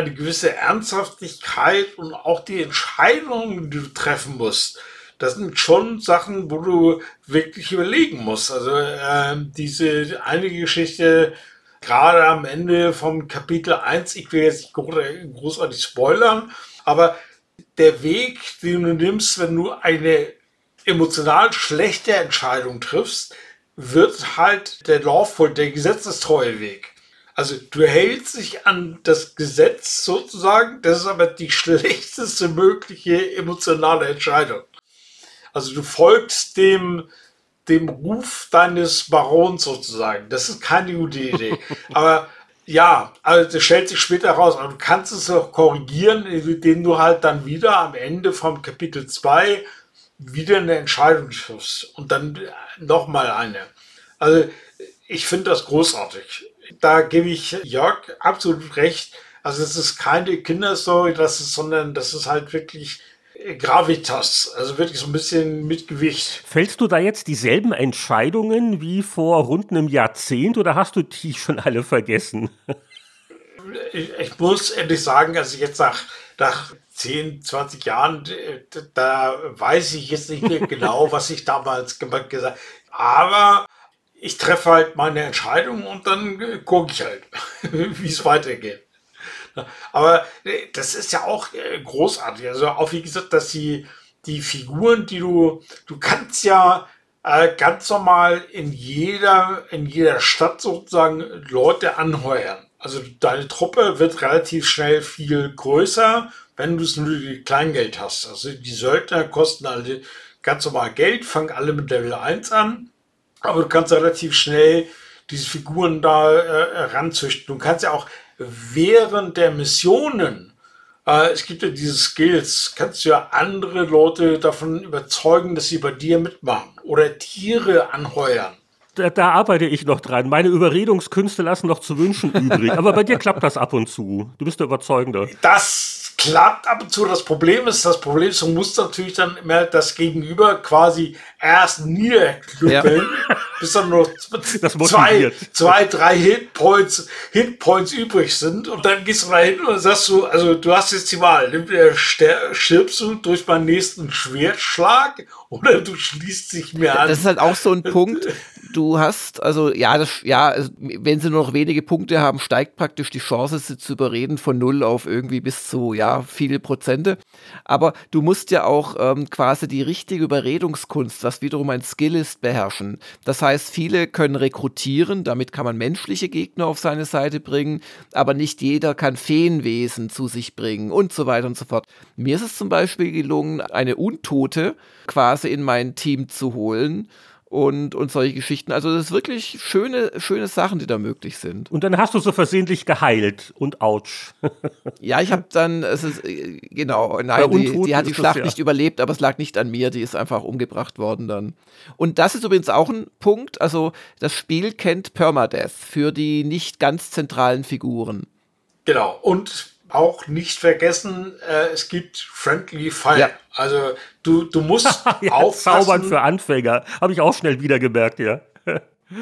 eine gewisse Ernsthaftigkeit und auch die Entscheidungen, die du treffen musst. Das sind schon Sachen, wo du wirklich überlegen musst. Also äh, diese eine Geschichte, gerade am Ende vom Kapitel 1, ich will jetzt nicht großartig spoilern, aber der Weg, den du nimmst, wenn du eine emotional schlechte Entscheidung triffst, wird halt der lawful, der gesetzestreue Weg. Also du hältst dich an das Gesetz sozusagen, das ist aber die schlechteste mögliche emotionale Entscheidung. Also du folgst dem, dem Ruf deines Barons sozusagen. Das ist keine gute Idee. aber ja, also das stellt sich später raus. Aber du kannst es auch korrigieren, indem du halt dann wieder am Ende vom Kapitel 2 wieder eine Entscheidung triffst und dann nochmal eine. Also ich finde das großartig da gebe ich Jörg absolut recht. Also es ist keine Kinderstory, das ist, sondern das ist halt wirklich Gravitas, also wirklich so ein bisschen mit Gewicht. Fällst du da jetzt dieselben Entscheidungen wie vor rund einem Jahrzehnt oder hast du die schon alle vergessen? Ich, ich muss ehrlich sagen, also jetzt nach, nach 10, 20 Jahren, da weiß ich jetzt nicht mehr genau, was ich damals gesagt habe. Aber ich treffe halt meine Entscheidung und dann gucke ich halt, wie es weitergeht. Aber äh, das ist ja auch äh, großartig. Also auch wie gesagt, dass die, die Figuren, die du, du kannst ja äh, ganz normal in jeder, in jeder Stadt sozusagen Leute anheuern. Also deine Truppe wird relativ schnell viel größer, wenn du es nur die Kleingeld hast. Also die Söldner kosten alle ganz normal Geld, fangen alle mit Level 1 an aber du kannst relativ schnell diese Figuren da äh, ranzüchten. Du kannst ja auch während der Missionen, äh, es gibt ja diese Skills, kannst du ja andere Leute davon überzeugen, dass sie bei dir mitmachen oder Tiere anheuern. Da, da, arbeite ich noch dran. Meine Überredungskünste lassen noch zu wünschen übrig. Aber bei dir klappt das ab und zu. Du bist der Überzeugende. Das klappt ab und zu. Das Problem ist, das Problem ist, du musst natürlich dann immer das Gegenüber quasi erst niederknüppeln, ja. bis dann nur zwei, zwei, drei Hitpoints, Hitpoints übrig sind. Und dann gehst du da hin und sagst du, also du hast jetzt die Wahl, stirbst du durch meinen nächsten Schwertschlag oder du schließt dich mir an. Das ist halt auch so ein Punkt. Du hast, also ja, das, ja, wenn sie nur noch wenige Punkte haben, steigt praktisch die Chance, sie zu überreden von null auf irgendwie bis zu, ja, viele Prozente. Aber du musst ja auch ähm, quasi die richtige Überredungskunst, was wiederum ein Skill ist, beherrschen. Das heißt, viele können rekrutieren, damit kann man menschliche Gegner auf seine Seite bringen, aber nicht jeder kann Feenwesen zu sich bringen und so weiter und so fort. Mir ist es zum Beispiel gelungen, eine Untote quasi in mein Team zu holen und, und solche Geschichten. Also das ist wirklich schöne, schöne Sachen, die da möglich sind. Und dann hast du so versehentlich geheilt und ouch. ja, ich habe dann, es ist, äh, genau, nein, die, die, hat die Schlacht ja. nicht überlebt, aber es lag nicht an mir, die ist einfach umgebracht worden dann. Und das ist übrigens auch ein Punkt, also das Spiel kennt Permadeath für die nicht ganz zentralen Figuren. Genau, und auch nicht vergessen, äh, es gibt Friendly Fire. Ja. Also du, du musst ja, aufpassen. Zaubern für Anfänger. Habe ich auch schnell wieder gemerkt, ja.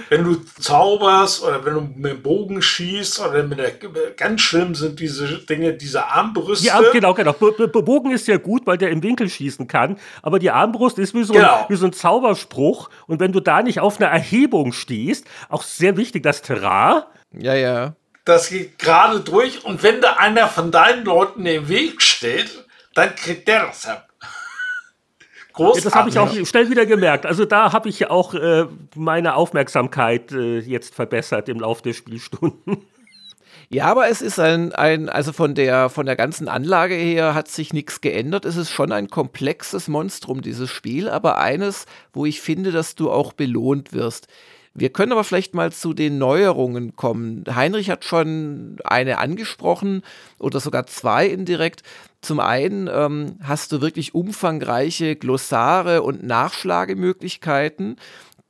wenn du zauberst oder wenn du mit dem Bogen schießt oder mit der, ganz schlimm sind diese Dinge, diese Armbrüste. Ja, genau, genau. Bogen ist ja gut, weil der im Winkel schießen kann, aber die Armbrust ist wie so, genau. ein, wie so ein Zauberspruch und wenn du da nicht auf einer Erhebung stehst, auch sehr wichtig, das Terrain. Ja, ja. Das geht gerade durch und wenn da einer von deinen Leuten im Weg steht, dann kriegt der das ab. Großartig. Das habe ich auch schnell wieder gemerkt. Also da habe ich auch äh, meine Aufmerksamkeit äh, jetzt verbessert im Laufe der Spielstunden. Ja, aber es ist ein, ein, also von der, von der ganzen Anlage her hat sich nichts geändert. Es ist schon ein komplexes Monstrum, dieses Spiel, aber eines, wo ich finde, dass du auch belohnt wirst. Wir können aber vielleicht mal zu den Neuerungen kommen. Heinrich hat schon eine angesprochen oder sogar zwei indirekt. Zum einen ähm, hast du wirklich umfangreiche Glossare und Nachschlagemöglichkeiten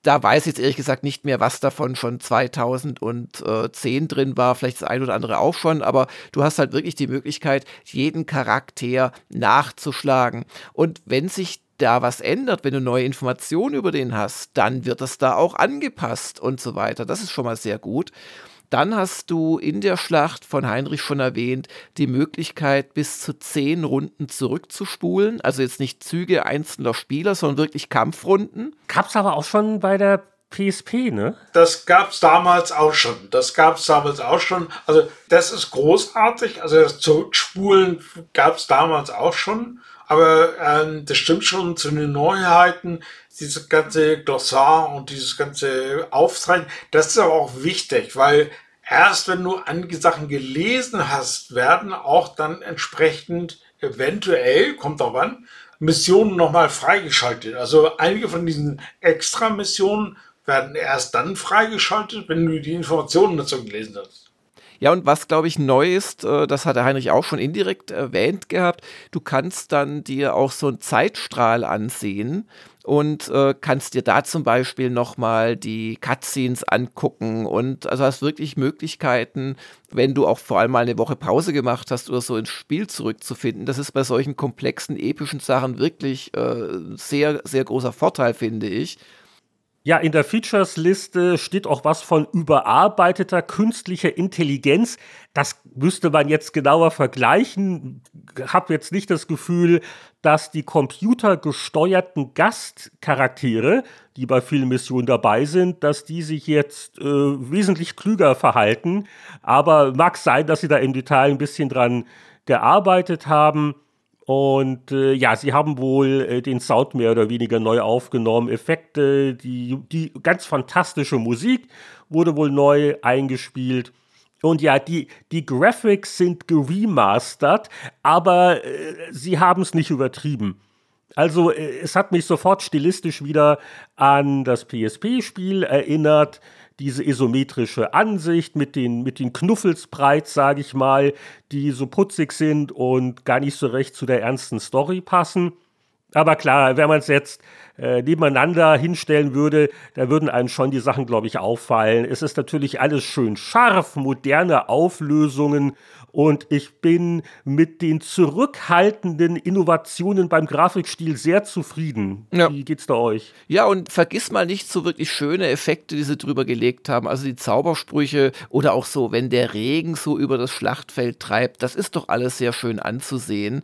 da weiß ich jetzt ehrlich gesagt nicht mehr, was davon schon 2010 drin war, vielleicht das ein oder andere auch schon, aber du hast halt wirklich die Möglichkeit, jeden Charakter nachzuschlagen. Und wenn sich da was ändert, wenn du neue Informationen über den hast, dann wird das da auch angepasst und so weiter. Das ist schon mal sehr gut. Dann hast du in der Schlacht von Heinrich schon erwähnt, die Möglichkeit, bis zu zehn Runden zurückzuspulen. Also jetzt nicht Züge einzelner Spieler, sondern wirklich Kampfrunden. Gab's aber auch schon bei der PSP, ne? Das gab's damals auch schon. Das gab's damals auch schon. Also das ist großartig. Also das Zurückspulen gab's damals auch schon. Aber ähm, das stimmt schon zu den Neuheiten, dieses ganze Glossar und dieses ganze Aufzeigen, das ist aber auch wichtig, weil erst wenn du einige Sachen gelesen hast, werden auch dann entsprechend eventuell, kommt auch an, Missionen nochmal freigeschaltet. Also einige von diesen Extra-Missionen werden erst dann freigeschaltet, wenn du die Informationen dazu gelesen hast. Ja, und was, glaube ich, neu ist, äh, das hat der Heinrich auch schon indirekt erwähnt gehabt, du kannst dann dir auch so einen Zeitstrahl ansehen und äh, kannst dir da zum Beispiel nochmal die Cutscenes angucken und also hast wirklich Möglichkeiten, wenn du auch vor allem mal eine Woche Pause gemacht hast oder so ins Spiel zurückzufinden. Das ist bei solchen komplexen, epischen Sachen wirklich äh, sehr, sehr großer Vorteil, finde ich. Ja, in der Features-Liste steht auch was von überarbeiteter künstlicher Intelligenz. Das müsste man jetzt genauer vergleichen. Hab jetzt nicht das Gefühl, dass die computergesteuerten Gastcharaktere, die bei vielen Missionen dabei sind, dass die sich jetzt äh, wesentlich klüger verhalten. Aber mag sein, dass sie da im Detail ein bisschen dran gearbeitet haben. Und äh, ja, sie haben wohl äh, den Sound mehr oder weniger neu aufgenommen. Effekte, die, die ganz fantastische Musik wurde wohl neu eingespielt. Und ja, die, die Graphics sind geremastert, aber äh, sie haben es nicht übertrieben. Also äh, es hat mich sofort stilistisch wieder an das PSP-Spiel erinnert diese isometrische Ansicht mit den, mit den Knuffelsbreits, sage ich mal, die so putzig sind und gar nicht so recht zu der ernsten Story passen. Aber klar, wenn man es jetzt äh, nebeneinander hinstellen würde, da würden einem schon die Sachen, glaube ich, auffallen. Es ist natürlich alles schön scharf, moderne Auflösungen und ich bin mit den zurückhaltenden Innovationen beim Grafikstil sehr zufrieden. Ja. Wie geht's da euch? Ja, und vergiss mal nicht so wirklich schöne Effekte, die sie drüber gelegt haben. Also die Zaubersprüche oder auch so, wenn der Regen so über das Schlachtfeld treibt, das ist doch alles sehr schön anzusehen.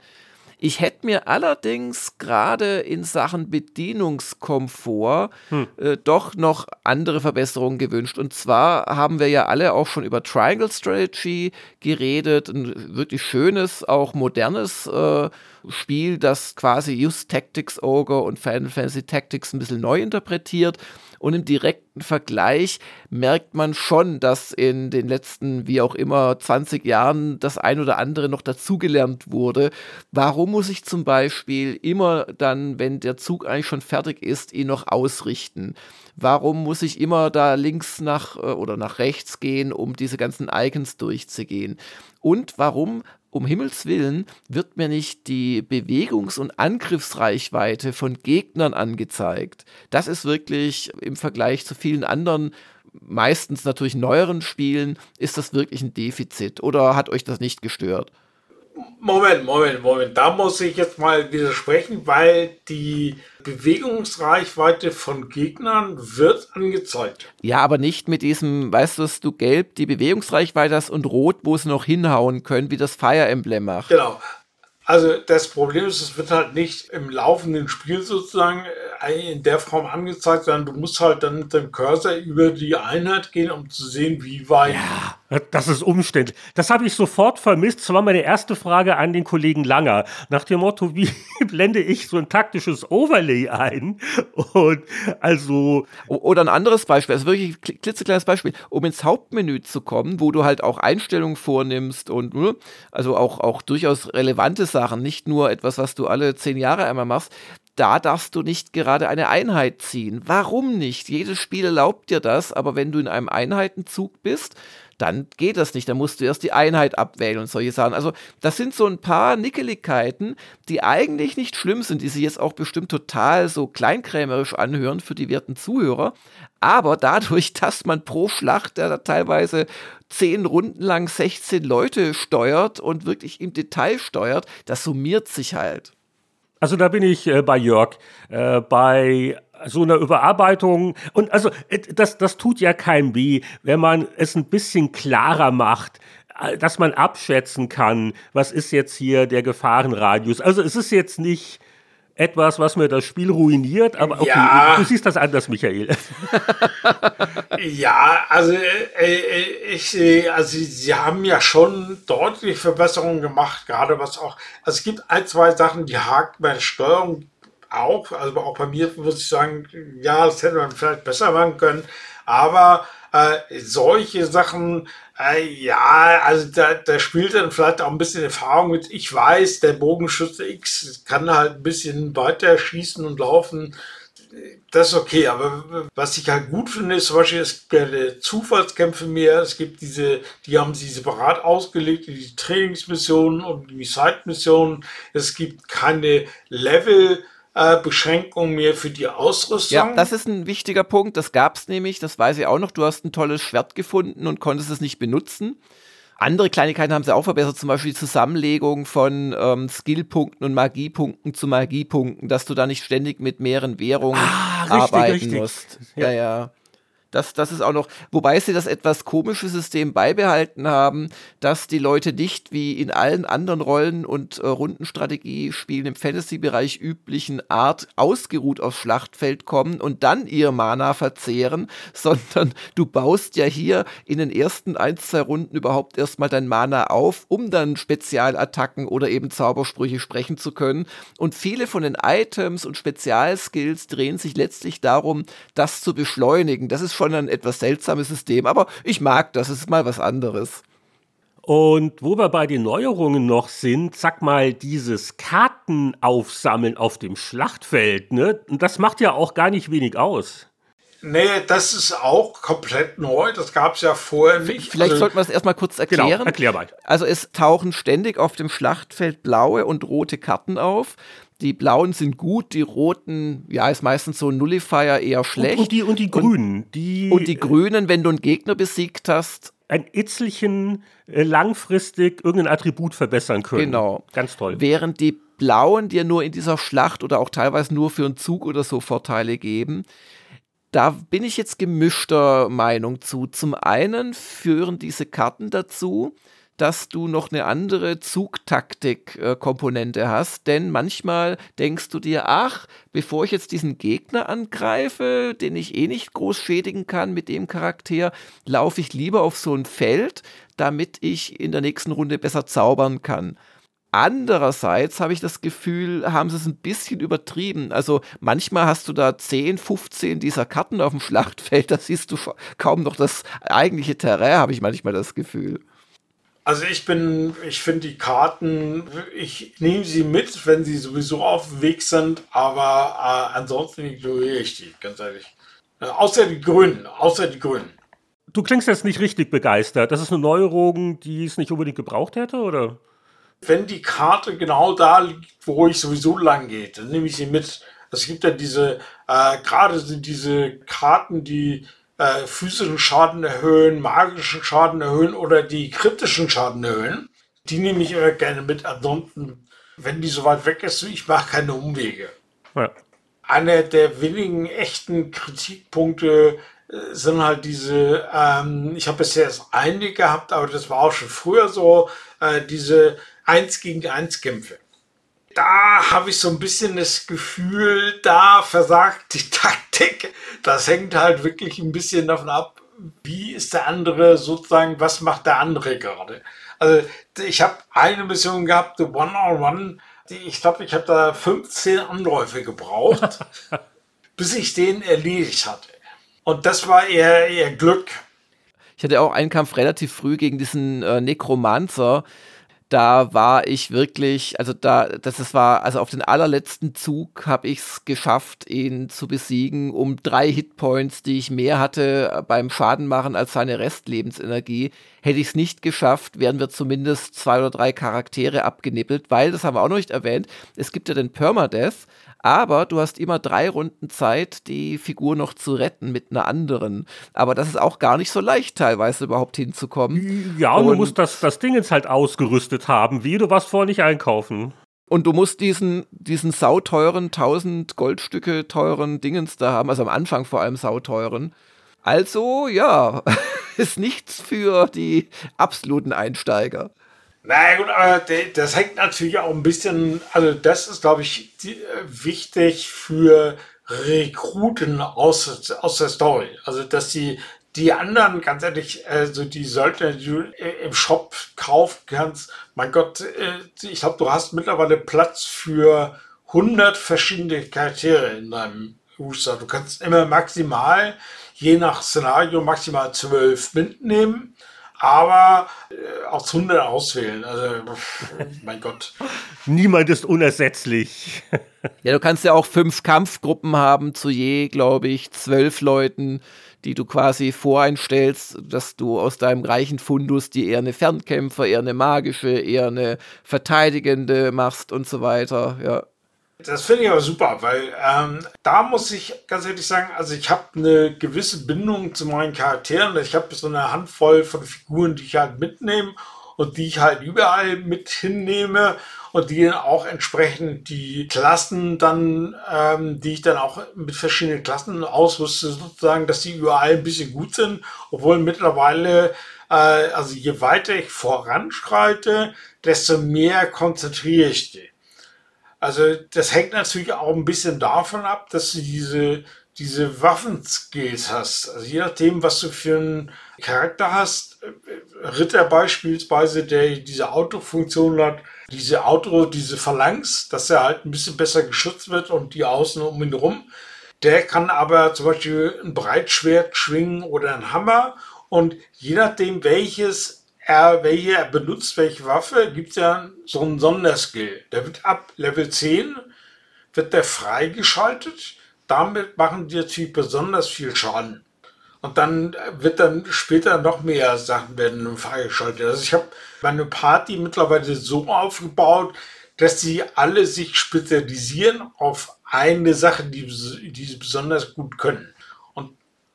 Ich hätte mir allerdings gerade in Sachen Bedienungskomfort hm. äh, doch noch andere Verbesserungen gewünscht. Und zwar haben wir ja alle auch schon über Triangle Strategy geredet. Ein wirklich schönes, auch modernes äh, Spiel, das quasi Just Tactics Ogre und Final Fantasy Tactics ein bisschen neu interpretiert. Und im direkten Vergleich merkt man schon, dass in den letzten, wie auch immer, 20 Jahren das ein oder andere noch dazugelernt wurde. Warum muss ich zum Beispiel immer dann, wenn der Zug eigentlich schon fertig ist, ihn noch ausrichten? Warum muss ich immer da links nach äh, oder nach rechts gehen, um diese ganzen Icons durchzugehen? Und warum um Himmels Willen wird mir nicht die Bewegungs- und Angriffsreichweite von Gegnern angezeigt. Das ist wirklich im Vergleich zu vielen anderen, meistens natürlich neueren Spielen, ist das wirklich ein Defizit. Oder hat euch das nicht gestört? Moment, Moment, Moment. Da muss ich jetzt mal widersprechen, weil die Bewegungsreichweite von Gegnern wird angezeigt. Ja, aber nicht mit diesem, weißt du, dass du gelb die Bewegungsreichweite hast und rot, wo sie noch hinhauen können, wie das Fire Emblem macht. Genau. Also das Problem ist, es wird halt nicht im laufenden Spiel sozusagen äh, in der Form angezeigt, sondern du musst halt dann mit dem Cursor über die Einheit gehen, um zu sehen, wie weit. Ja das ist umständlich. Das habe ich sofort vermisst. Das war meine erste Frage an den Kollegen Langer. Nach dem Motto, wie blende ich so ein taktisches Overlay ein? Und also. Oder ein anderes Beispiel, also wirklich ein klitzekleines Beispiel, um ins Hauptmenü zu kommen, wo du halt auch Einstellungen vornimmst und ne, also auch, auch durchaus relevante Sachen, nicht nur etwas, was du alle zehn Jahre einmal machst da darfst du nicht gerade eine Einheit ziehen. Warum nicht? Jedes Spiel erlaubt dir das, aber wenn du in einem Einheitenzug bist, dann geht das nicht. Dann musst du erst die Einheit abwählen und solche Sachen. Also, das sind so ein paar Nickeligkeiten, die eigentlich nicht schlimm sind, die sich jetzt auch bestimmt total so kleinkrämerisch anhören für die werten Zuhörer. Aber dadurch, dass man pro Schlacht ja teilweise zehn Runden lang 16 Leute steuert und wirklich im Detail steuert, das summiert sich halt. Also da bin ich äh, bei Jörg. Äh, bei so einer Überarbeitung. Und also, äh, das, das tut ja keinem weh, wenn man es ein bisschen klarer macht äh, dass man abschätzen kann, was ist jetzt hier der Gefahrenradius. Also es ist jetzt nicht etwas, was mir das Spiel ruiniert, aber okay, ja. du siehst das anders, Michael. ja, also äh, ich, also sie haben ja schon deutliche Verbesserungen gemacht, gerade was auch, also es gibt ein, zwei Sachen, die hakt bei der Steuerung auch, also auch bei mir muss ich sagen, ja, das hätte man vielleicht besser machen können, aber äh, solche Sachen, äh, ja, also da, da spielt dann vielleicht auch ein bisschen Erfahrung mit. Ich weiß, der Bogenschütze X kann halt ein bisschen weiter schießen und laufen. Das ist okay, aber was ich halt gut finde, ist zum Beispiel, es gibt Zufallskämpfe mehr, es gibt diese, die haben sie separat ausgelegt, die Trainingsmissionen und die Side-Missionen. Es gibt keine Level- äh, Beschränkung mehr für die Ausrüstung. Ja, das ist ein wichtiger Punkt. Das gab es nämlich, das weiß ich auch noch. Du hast ein tolles Schwert gefunden und konntest es nicht benutzen. Andere Kleinigkeiten haben sie auch verbessert, zum Beispiel die Zusammenlegung von ähm, Skillpunkten und Magiepunkten zu Magiepunkten, dass du da nicht ständig mit mehreren Währungen ah, richtig, arbeiten richtig. musst. Ja, ja. ja. Das, das ist auch noch, wobei sie das etwas komische System beibehalten haben, dass die Leute nicht wie in allen anderen Rollen- und äh, Rundenstrategiespielen im Fantasy-Bereich üblichen Art ausgeruht aufs Schlachtfeld kommen und dann ihr Mana verzehren, sondern du baust ja hier in den ersten ein, zwei Runden überhaupt erstmal dein Mana auf, um dann Spezialattacken oder eben Zaubersprüche sprechen zu können. Und viele von den Items und Spezialskills drehen sich letztlich darum, das zu beschleunigen. Das ist schon schon ein etwas seltsames System, aber ich mag das, es ist mal was anderes. Und wo wir bei den Neuerungen noch sind, sag mal, dieses Kartenaufsammeln auf dem Schlachtfeld, ne? Das macht ja auch gar nicht wenig aus. Nee, das ist auch komplett neu. Das gab es ja vorher nicht. Vielleicht also, sollten wir es erstmal kurz genau, erklären. Genau, erklär mal. Also es tauchen ständig auf dem Schlachtfeld blaue und rote Karten auf. Die blauen sind gut, die roten, ja, ist meistens so ein Nullifier eher schlecht. Und, und die, und die grünen. Die, und die grünen, wenn du einen Gegner besiegt hast. Ein Itzelchen äh, langfristig irgendein Attribut verbessern können. Genau. Ganz toll. Während die blauen dir nur in dieser Schlacht oder auch teilweise nur für einen Zug oder so Vorteile geben. Da bin ich jetzt gemischter Meinung zu. Zum einen führen diese Karten dazu, dass du noch eine andere Zugtaktik-Komponente hast. Denn manchmal denkst du dir, ach, bevor ich jetzt diesen Gegner angreife, den ich eh nicht groß schädigen kann mit dem Charakter, laufe ich lieber auf so ein Feld, damit ich in der nächsten Runde besser zaubern kann. Andererseits habe ich das Gefühl, haben sie es ein bisschen übertrieben. Also manchmal hast du da 10, 15 dieser Karten auf dem Schlachtfeld, da siehst du kaum noch das eigentliche Terrain, habe ich manchmal das Gefühl. Also ich bin, ich finde die Karten, ich nehme sie mit, wenn sie sowieso auf dem Weg sind, aber äh, ansonsten ignoriere ich die, ganz ehrlich. Äh, außer die Grünen, außer die Grünen. Du klingst jetzt nicht richtig begeistert. Das ist eine Neuerung, die es nicht unbedingt gebraucht hätte, oder? Wenn die Karte genau da liegt, wo ich sowieso lang gehe, dann nehme ich sie mit. Es gibt ja diese, äh, gerade sind diese Karten, die äh, physischen Schaden erhöhen, magischen Schaden erhöhen oder die kritischen Schaden erhöhen. Die nehme ich immer gerne mit. Ansonsten, wenn die so weit weg ist, ich mache keine Umwege. Ja. Einer der wenigen echten Kritikpunkte äh, sind halt diese, ähm, ich habe bisher erst einige gehabt, aber das war auch schon früher so, äh, diese 1 gegen 1 Kämpfe. Da habe ich so ein bisschen das Gefühl, da versagt die Taktik. Das hängt halt wirklich ein bisschen davon ab, wie ist der andere sozusagen, was macht der andere gerade. Also ich habe eine Mission gehabt, the One-on-One, ich glaube, ich habe da 15 Anläufe gebraucht, bis ich den erledigt hatte. Und das war eher, eher Glück. Ich hatte auch einen Kampf relativ früh gegen diesen äh, Nekromancer, da war ich wirklich, also da, das ist, war, also auf den allerletzten Zug habe ich es geschafft, ihn zu besiegen, um drei Hitpoints, die ich mehr hatte äh, beim Schaden machen als seine Restlebensenergie. Hätte ich es nicht geschafft, wären wir zumindest zwei oder drei Charaktere abgenippelt, weil, das haben wir auch noch nicht erwähnt, es gibt ja den Permadeath, aber du hast immer drei Runden Zeit, die Figur noch zu retten mit einer anderen. Aber das ist auch gar nicht so leicht, teilweise überhaupt hinzukommen. Ja, und, du musst das, das Ding jetzt halt ausgerüstet haben. Wie, du warst vorher nicht einkaufen. Und du musst diesen, diesen sauteuren, 1000 Goldstücke teuren Dingens da haben, also am Anfang vor allem sauteuren. Also, ja, ist nichts für die absoluten Einsteiger. Na gut, aber das hängt natürlich auch ein bisschen, also das ist, glaube ich, äh, wichtig für Rekruten aus, aus der Story. Also, dass die, die anderen, ganz ehrlich, also die Söldner, die du im Shop kaufen kannst, mein Gott, äh, ich glaube, du hast mittlerweile Platz für 100 verschiedene Charaktere in deinem Booster. Du kannst immer maximal, je nach Szenario, maximal 12 mitnehmen aber äh, aus 100 auswählen. Also, mein Gott. Niemand ist unersetzlich. ja, du kannst ja auch fünf Kampfgruppen haben, zu je, glaube ich, zwölf Leuten, die du quasi voreinstellst, dass du aus deinem reichen Fundus die eher eine Fernkämpfer, eher eine magische, eher eine verteidigende machst und so weiter. Ja. Das finde ich aber super, weil ähm, da muss ich ganz ehrlich sagen, also ich habe eine gewisse Bindung zu meinen Charakteren. Ich habe so eine Handvoll von Figuren, die ich halt mitnehme und die ich halt überall mit hinnehme und die dann auch entsprechend die Klassen dann, ähm, die ich dann auch mit verschiedenen Klassen ausrüste, sozusagen, dass die überall ein bisschen gut sind, obwohl mittlerweile, äh, also je weiter ich voranschreite, desto mehr konzentriere ich die. Also das hängt natürlich auch ein bisschen davon ab, dass du diese, diese Waffenskills hast. Also je nachdem, was du für einen Charakter hast. Ritter beispielsweise, der diese Autofunktion hat, diese Auto, diese Phalanx, dass er halt ein bisschen besser geschützt wird und die außen um ihn rum. Der kann aber zum Beispiel ein Breitschwert schwingen oder ein Hammer und je nachdem, welches er, welche benutzt, welche Waffe, gibt es ja so einen Sonderskill. Der wird ab Level 10 wird der freigeschaltet. Damit machen die natürlich besonders viel Schaden. Und dann wird dann später noch mehr Sachen werden freigeschaltet. Also ich habe meine Party mittlerweile so aufgebaut, dass sie alle sich spezialisieren auf eine Sache, die, die sie besonders gut können.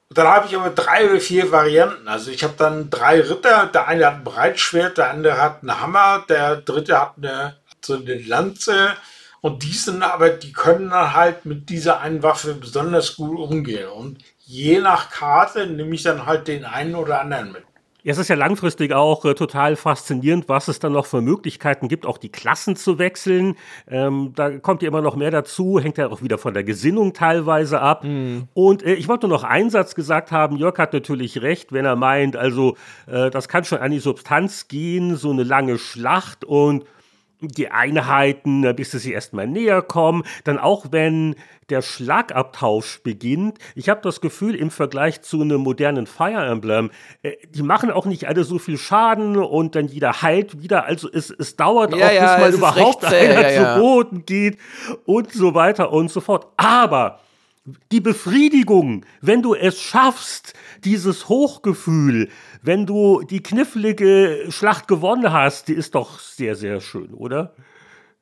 Und dann habe ich aber drei oder vier Varianten. Also ich habe dann drei Ritter. Der eine hat ein Breitschwert, der andere hat einen Hammer, der dritte hat eine, so eine Lanze. Und die sind aber, die können dann halt mit dieser einen Waffe besonders gut umgehen. Und je nach Karte nehme ich dann halt den einen oder anderen mit. Ja, es ist ja langfristig auch äh, total faszinierend, was es dann noch für Möglichkeiten gibt, auch die Klassen zu wechseln. Ähm, da kommt ja immer noch mehr dazu, hängt ja auch wieder von der Gesinnung teilweise ab. Mhm. Und äh, ich wollte nur noch einen Satz gesagt haben. Jörg hat natürlich recht, wenn er meint, also äh, das kann schon an die Substanz gehen, so eine lange Schlacht und die Einheiten, bis sie erstmal näher kommen. Dann auch wenn der Schlagabtausch beginnt. Ich habe das Gefühl, im Vergleich zu einem modernen Fire Emblem, äh, die machen auch nicht alle so viel Schaden und dann jeder heilt wieder. Also es, es dauert ja, auch, ja, bis mal überhaupt einer ja, zu Boden geht und so weiter und so fort. Aber die Befriedigung, wenn du es schaffst, dieses Hochgefühl, wenn du die knifflige Schlacht gewonnen hast, die ist doch sehr, sehr schön, oder?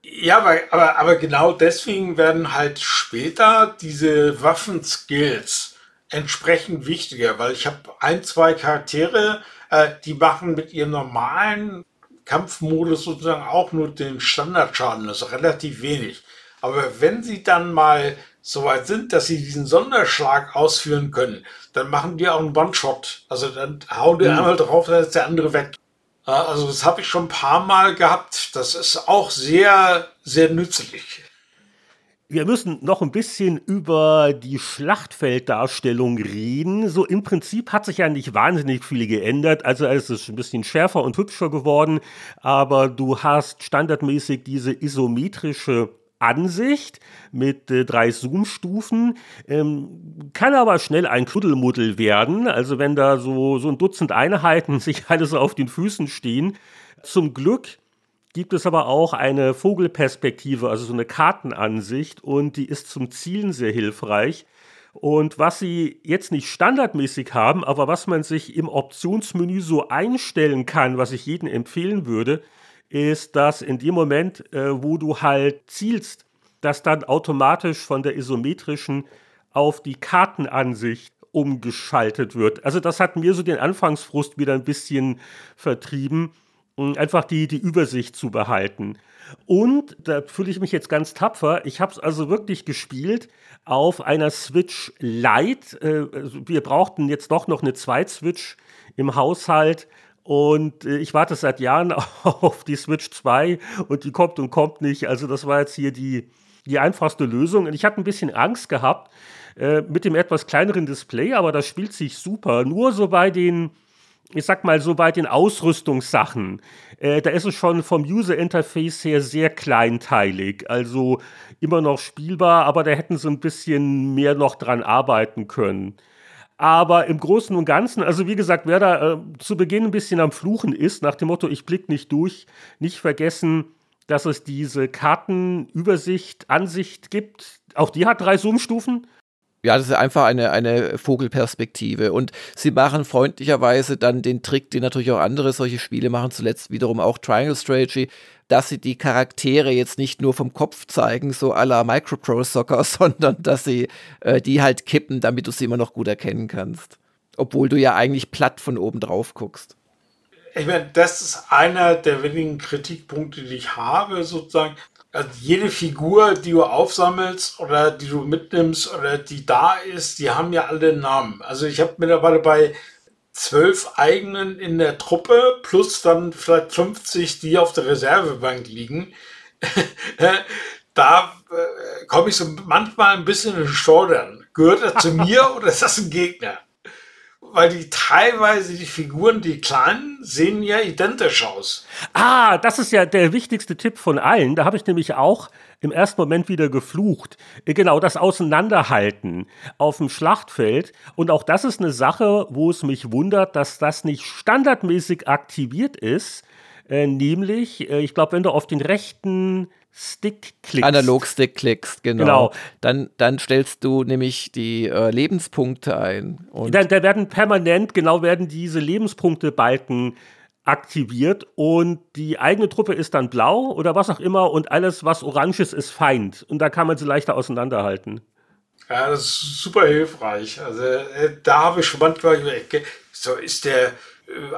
Ja, aber, aber, aber genau deswegen werden halt später diese Waffenskills entsprechend wichtiger, weil ich habe ein, zwei Charaktere, äh, die machen mit ihrem normalen Kampfmodus sozusagen auch nur den Standardschaden, das ist relativ wenig. Aber wenn sie dann mal so weit sind, dass sie diesen Sonderschlag ausführen können, dann machen die auch einen One-Shot. Also dann hauen die mhm. einmal drauf, dann ist der andere weg. Also das habe ich schon ein paar Mal gehabt. Das ist auch sehr, sehr nützlich. Wir müssen noch ein bisschen über die Schlachtfelddarstellung reden. So im Prinzip hat sich ja nicht wahnsinnig viel geändert. Also es ist ein bisschen schärfer und hübscher geworden, aber du hast standardmäßig diese isometrische Ansicht mit äh, drei Zoom-Stufen, ähm, kann aber schnell ein Kuddelmuddel werden. Also wenn da so, so ein Dutzend Einheiten sich alle so auf den Füßen stehen. Zum Glück gibt es aber auch eine Vogelperspektive, also so eine Kartenansicht und die ist zum Zielen sehr hilfreich. Und was sie jetzt nicht standardmäßig haben, aber was man sich im Optionsmenü so einstellen kann, was ich jedem empfehlen würde, ist, dass in dem Moment, äh, wo du halt zielst, dass dann automatisch von der isometrischen auf die Kartenansicht umgeschaltet wird. Also das hat mir so den Anfangsfrust wieder ein bisschen vertrieben einfach die, die Übersicht zu behalten. Und da fühle ich mich jetzt ganz tapfer. Ich habe es also wirklich gespielt auf einer Switch Lite. Äh, also wir brauchten jetzt doch noch eine Zweit-Switch im Haushalt. Und äh, ich warte seit Jahren auf die Switch 2 und die kommt und kommt nicht. Also das war jetzt hier die, die einfachste Lösung. Und ich hatte ein bisschen Angst gehabt äh, mit dem etwas kleineren Display, aber das spielt sich super. Nur so bei den ich sag mal so bei den Ausrüstungssachen, äh, da ist es schon vom User Interface her sehr kleinteilig. Also immer noch spielbar, aber da hätten sie ein bisschen mehr noch dran arbeiten können. Aber im Großen und Ganzen, also wie gesagt, wer da äh, zu Beginn ein bisschen am Fluchen ist, nach dem Motto, ich blick nicht durch, nicht vergessen, dass es diese Kartenübersicht, Ansicht gibt. Auch die hat drei Zoom-Stufen. Ja, das ist einfach eine, eine Vogelperspektive. Und sie machen freundlicherweise dann den Trick, den natürlich auch andere solche Spiele machen, zuletzt wiederum auch Triangle Strategy, dass sie die Charaktere jetzt nicht nur vom Kopf zeigen, so à la Micropro Soccer, sondern dass sie äh, die halt kippen, damit du sie immer noch gut erkennen kannst. Obwohl du ja eigentlich platt von oben drauf guckst. Ich meine, das ist einer der wenigen Kritikpunkte, die ich habe, sozusagen also jede Figur, die du aufsammelst oder die du mitnimmst oder die da ist, die haben ja alle Namen. Also ich habe mittlerweile bei zwölf eigenen in der Truppe plus dann vielleicht 50, die auf der Reservebank liegen. da äh, komme ich so manchmal ein bisschen in Stordern. Gehört er zu mir oder ist das ein Gegner? Weil die teilweise die Figuren, die kleinen, sehen ja identisch aus. Ah, das ist ja der wichtigste Tipp von allen. Da habe ich nämlich auch im ersten Moment wieder geflucht. Genau, das Auseinanderhalten auf dem Schlachtfeld. Und auch das ist eine Sache, wo es mich wundert, dass das nicht standardmäßig aktiviert ist. Äh, nämlich, äh, ich glaube, wenn du auf den rechten Stick klickst. Analog-Stick klickst, genau. genau. Dann, dann stellst du nämlich die äh, Lebenspunkte ein. Und da, da werden permanent, genau, werden diese Lebenspunkte-Balken aktiviert und die eigene Truppe ist dann blau oder was auch immer und alles, was orange ist, ist Feind. Und da kann man sie leichter auseinanderhalten. Ja, das ist super hilfreich. Also äh, da habe ich schon manchmal so ist der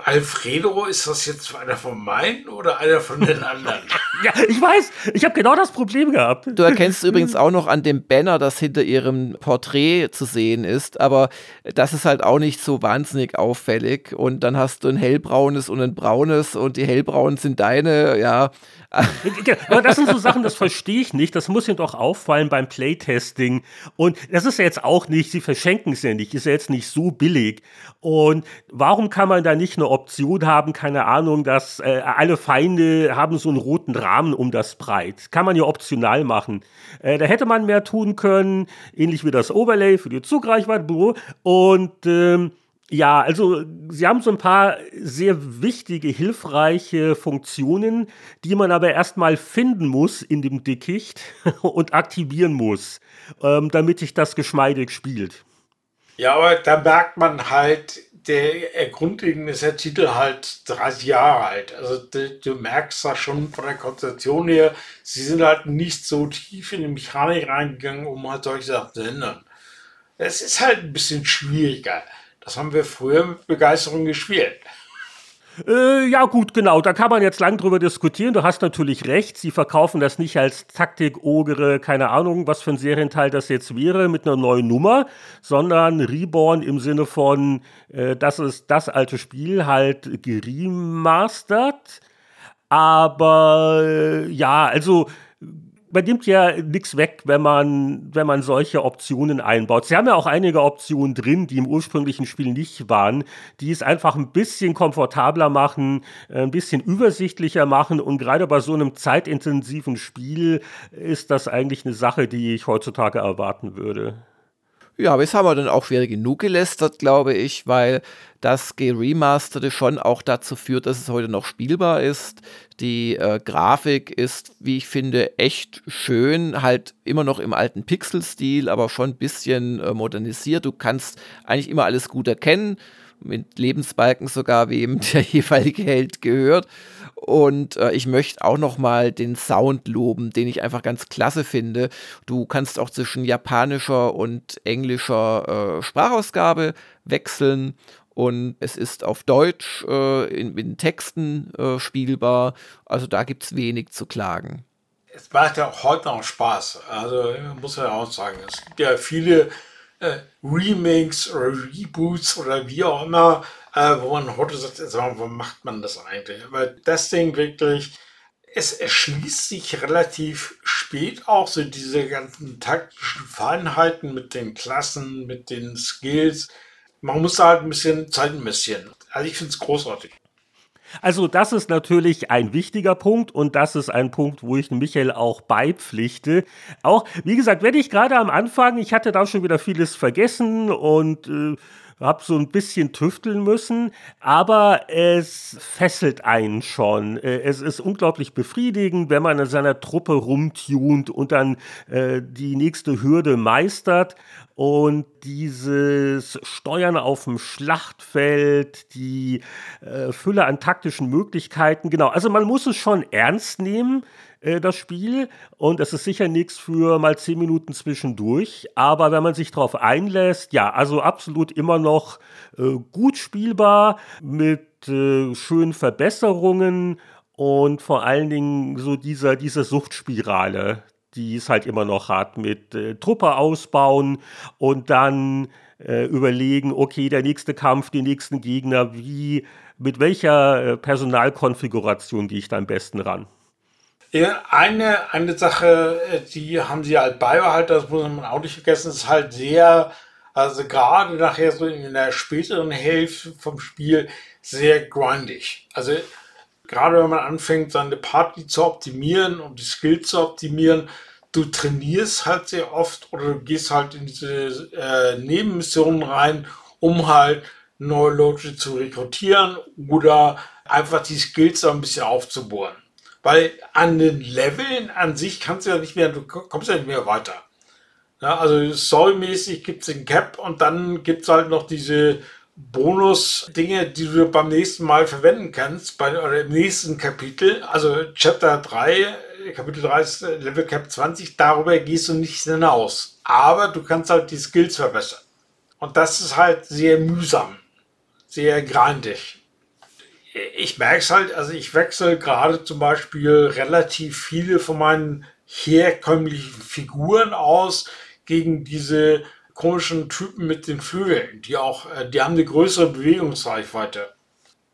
Alfredo, ist das jetzt einer von meinen oder einer von den anderen? ja, ich weiß, ich habe genau das Problem gehabt. Du erkennst übrigens auch noch an dem Banner, das hinter ihrem Porträt zu sehen ist, aber das ist halt auch nicht so wahnsinnig auffällig. Und dann hast du ein hellbraunes und ein braunes und die hellbraunen sind deine, ja. aber das sind so Sachen, das verstehe ich nicht. Das muss ihnen doch auffallen beim Playtesting. Und das ist ja jetzt auch nicht, sie verschenken es ja nicht, ist ja jetzt nicht so billig. Und warum kann man da nicht eine Option haben, keine Ahnung, dass äh, alle Feinde haben so einen roten Rahmen um das Breit. Kann man ja optional machen. Äh, da hätte man mehr tun können, ähnlich wie das Overlay für die Zugreichweite. Und ähm, ja, also sie haben so ein paar sehr wichtige, hilfreiche Funktionen, die man aber erstmal finden muss in dem Dickicht und aktivieren muss, ähm, damit sich das geschmeidig spielt. Ja, aber da merkt man halt, der grundlegend ist der Titel halt 30 Jahre alt. Also du, du, merkst da schon von der Konzentration her, sie sind halt nicht so tief in die Mechanik reingegangen, um halt solche Sachen zu ändern. Es ist halt ein bisschen schwieriger. Das haben wir früher mit Begeisterung gespielt. Äh, ja, gut, genau. Da kann man jetzt lang drüber diskutieren. Du hast natürlich recht. Sie verkaufen das nicht als Taktik, Ogre, keine Ahnung, was für ein Serienteil das jetzt wäre, mit einer neuen Nummer, sondern Reborn im Sinne von, äh, das ist das alte Spiel halt geremastert. Aber äh, ja, also man nimmt ja nichts weg, wenn man, wenn man solche Optionen einbaut. Sie haben ja auch einige Optionen drin, die im ursprünglichen Spiel nicht waren, die es einfach ein bisschen komfortabler machen, ein bisschen übersichtlicher machen. Und gerade bei so einem zeitintensiven Spiel ist das eigentlich eine Sache, die ich heutzutage erwarten würde. Ja, aber jetzt haben wir dann auch wieder genug gelästert, glaube ich, weil das Geremasterte schon auch dazu führt, dass es heute noch spielbar ist. Die äh, Grafik ist, wie ich finde, echt schön, halt immer noch im alten Pixel-Stil, aber schon ein bisschen äh, modernisiert. Du kannst eigentlich immer alles gut erkennen, mit Lebensbalken sogar, wem der jeweilige Held gehört. Und äh, ich möchte auch noch mal den Sound loben, den ich einfach ganz klasse finde. Du kannst auch zwischen japanischer und englischer äh, Sprachausgabe wechseln und es ist auf Deutsch äh, in, in, Texten äh, spielbar. Also da gibt es wenig zu klagen. Es macht ja auch heute noch Spaß. Also muss man ja auch sagen, es gibt ja viele äh, Remakes oder Reboots oder wie auch immer, äh, wo man heute sagt, warum macht man das eigentlich? Aber das Ding wirklich, es erschließt sich relativ spät auch so diese ganzen taktischen Feinheiten mit den Klassen, mit den Skills. Man muss da halt ein bisschen Zeit investieren. Also ich finde es großartig. Also das ist natürlich ein wichtiger Punkt und das ist ein Punkt, wo ich Michael auch beipflichte. Auch, wie gesagt, wenn ich gerade am Anfang, ich hatte da schon wieder vieles vergessen und äh, habe so ein bisschen tüfteln müssen, aber es fesselt einen schon. Äh, es ist unglaublich befriedigend, wenn man in seiner Truppe rumtunt und dann äh, die nächste Hürde meistert. Und dieses Steuern auf dem Schlachtfeld, die äh, Fülle an taktischen Möglichkeiten, genau. Also man muss es schon ernst nehmen, äh, das Spiel. Und es ist sicher nichts für mal zehn Minuten zwischendurch. Aber wenn man sich darauf einlässt, ja, also absolut immer noch äh, gut spielbar mit äh, schönen Verbesserungen und vor allen Dingen so dieser, diese Suchtspirale, die es halt immer noch hat, mit äh, Truppe ausbauen und dann äh, überlegen, okay, der nächste Kampf, die nächsten Gegner, wie, mit welcher äh, Personalkonfiguration gehe ich da am besten ran? Ja, eine, eine Sache, äh, die haben sie halt beibehalten, das muss man auch nicht vergessen, ist halt sehr, also gerade nachher so in der späteren Hälfte vom Spiel, sehr grindig. Also gerade wenn man anfängt, seine Party zu optimieren, um die Skills zu optimieren, du trainierst halt sehr oft oder du gehst halt in diese äh, Nebenmissionen rein, um halt neue Leute zu rekrutieren oder einfach die Skills ein bisschen aufzubohren. Weil an den Leveln an sich kannst du ja nicht mehr, du kommst ja nicht mehr weiter. Ja, also storymäßig gibt es den Cap und dann gibt es halt noch diese Bonus-Dinge, die du beim nächsten Mal verwenden kannst, bei, oder im nächsten Kapitel, also Chapter 3, Kapitel 3 ist Level Cap 20, darüber gehst du nicht hinaus. Aber du kannst halt die Skills verbessern. Und das ist halt sehr mühsam, sehr grindig. Ich merke es halt, also ich wechsle gerade zum Beispiel relativ viele von meinen herkömmlichen Figuren aus gegen diese komischen Typen mit den Flügeln, die auch, äh, die haben eine größere Bewegungsreichweite.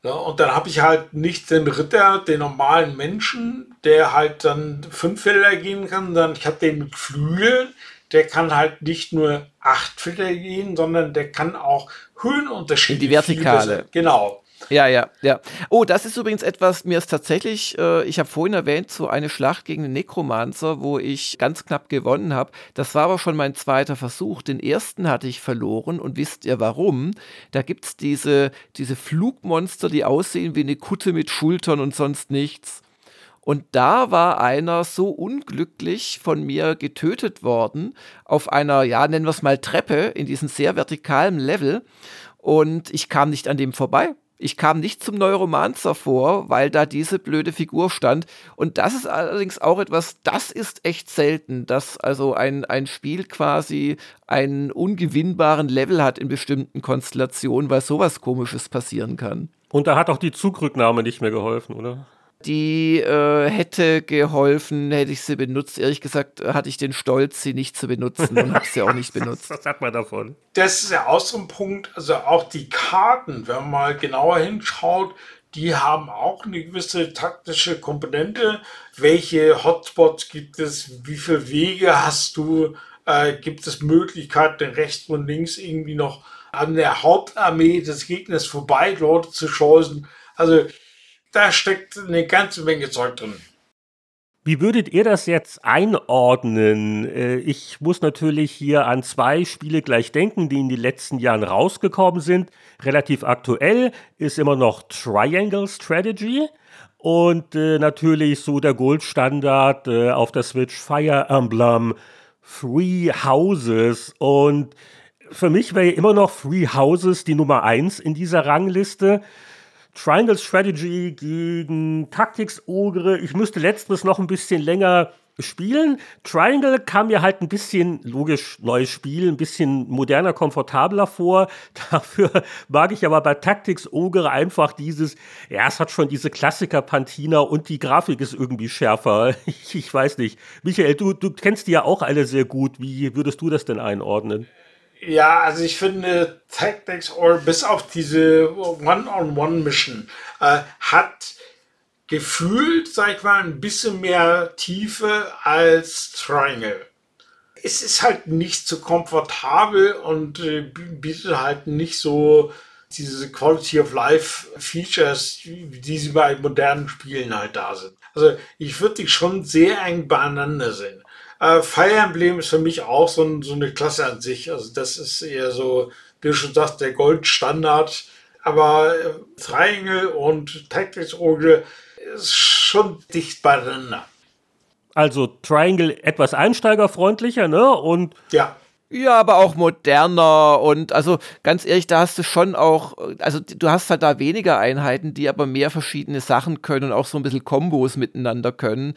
Ja, und dann habe ich halt nicht den Ritter, den normalen Menschen, der halt dann fünf Felder gehen kann, sondern ich habe den mit Flügeln, der kann halt nicht nur acht Felder gehen, sondern der kann auch Höhenunterschiede. In die Vertikale. Genau. Ja, ja, ja. Oh, das ist übrigens etwas, mir ist tatsächlich, äh, ich habe vorhin erwähnt, so eine Schlacht gegen den Nekromancer, wo ich ganz knapp gewonnen habe. Das war aber schon mein zweiter Versuch. Den ersten hatte ich verloren und wisst ihr warum? Da gibt es diese, diese Flugmonster, die aussehen wie eine Kutte mit Schultern und sonst nichts. Und da war einer so unglücklich von mir getötet worden auf einer, ja, nennen wir es mal Treppe in diesem sehr vertikalen Level. Und ich kam nicht an dem vorbei. Ich kam nicht zum Neuromancer vor, weil da diese blöde Figur stand. Und das ist allerdings auch etwas, das ist echt selten, dass also ein, ein Spiel quasi einen ungewinnbaren Level hat in bestimmten Konstellationen, weil sowas komisches passieren kann. Und da hat auch die Zugrücknahme nicht mehr geholfen, oder? Die äh, hätte geholfen, hätte ich sie benutzt. Ehrlich gesagt hatte ich den Stolz, sie nicht zu benutzen und habe sie auch nicht benutzt. Was hat man davon? Das ist ja auch so ein Punkt. Also auch die Karten, wenn man mal genauer hinschaut, die haben auch eine gewisse taktische Komponente. Welche Hotspots gibt es? Wie viele Wege hast du? Äh, gibt es Möglichkeiten, rechts und links irgendwie noch an der Hauptarmee des Gegners vorbei Leute zu scheusen? Also da steckt eine ganze Menge Zeug drin. Wie würdet ihr das jetzt einordnen? Äh, ich muss natürlich hier an zwei Spiele gleich denken, die in den letzten Jahren rausgekommen sind. Relativ aktuell ist immer noch Triangle Strategy und äh, natürlich so der Goldstandard äh, auf der Switch Fire Emblem Three Houses und für mich wäre immer noch Three Houses die Nummer eins in dieser Rangliste. Triangle Strategy gegen Tactics Ogre. Ich müsste letzteres noch ein bisschen länger spielen. Triangle kam mir halt ein bisschen, logisch, neues Spiel, ein bisschen moderner, komfortabler vor. Dafür mag ich aber bei Tactics Ogre einfach dieses, ja, es hat schon diese Klassiker-Pantina und die Grafik ist irgendwie schärfer. Ich, ich weiß nicht. Michael, du, du kennst die ja auch alle sehr gut. Wie würdest du das denn einordnen? Ja, also ich finde Tactics or bis auf diese One-on-One-Mission äh, hat gefühlt, sag ich mal, ein bisschen mehr Tiefe als Triangle. Es ist halt nicht so komfortabel und äh, bietet halt nicht so diese Quality of Life Features, die sie bei modernen Spielen halt da sind. Also ich würde die schon sehr eng beieinander sehen. Äh, Fire Emblem ist für mich auch so, ein, so, eine Klasse an sich. Also das ist eher so, wie du schon sagst, der Goldstandard. Aber äh, Triangle und Tactics Ogre ist schon dicht beieinander. Also Triangle etwas einsteigerfreundlicher, ne? Und ja. Ja, aber auch moderner und also ganz ehrlich, da hast du schon auch, also du hast halt da weniger Einheiten, die aber mehr verschiedene Sachen können und auch so ein bisschen Kombos miteinander können.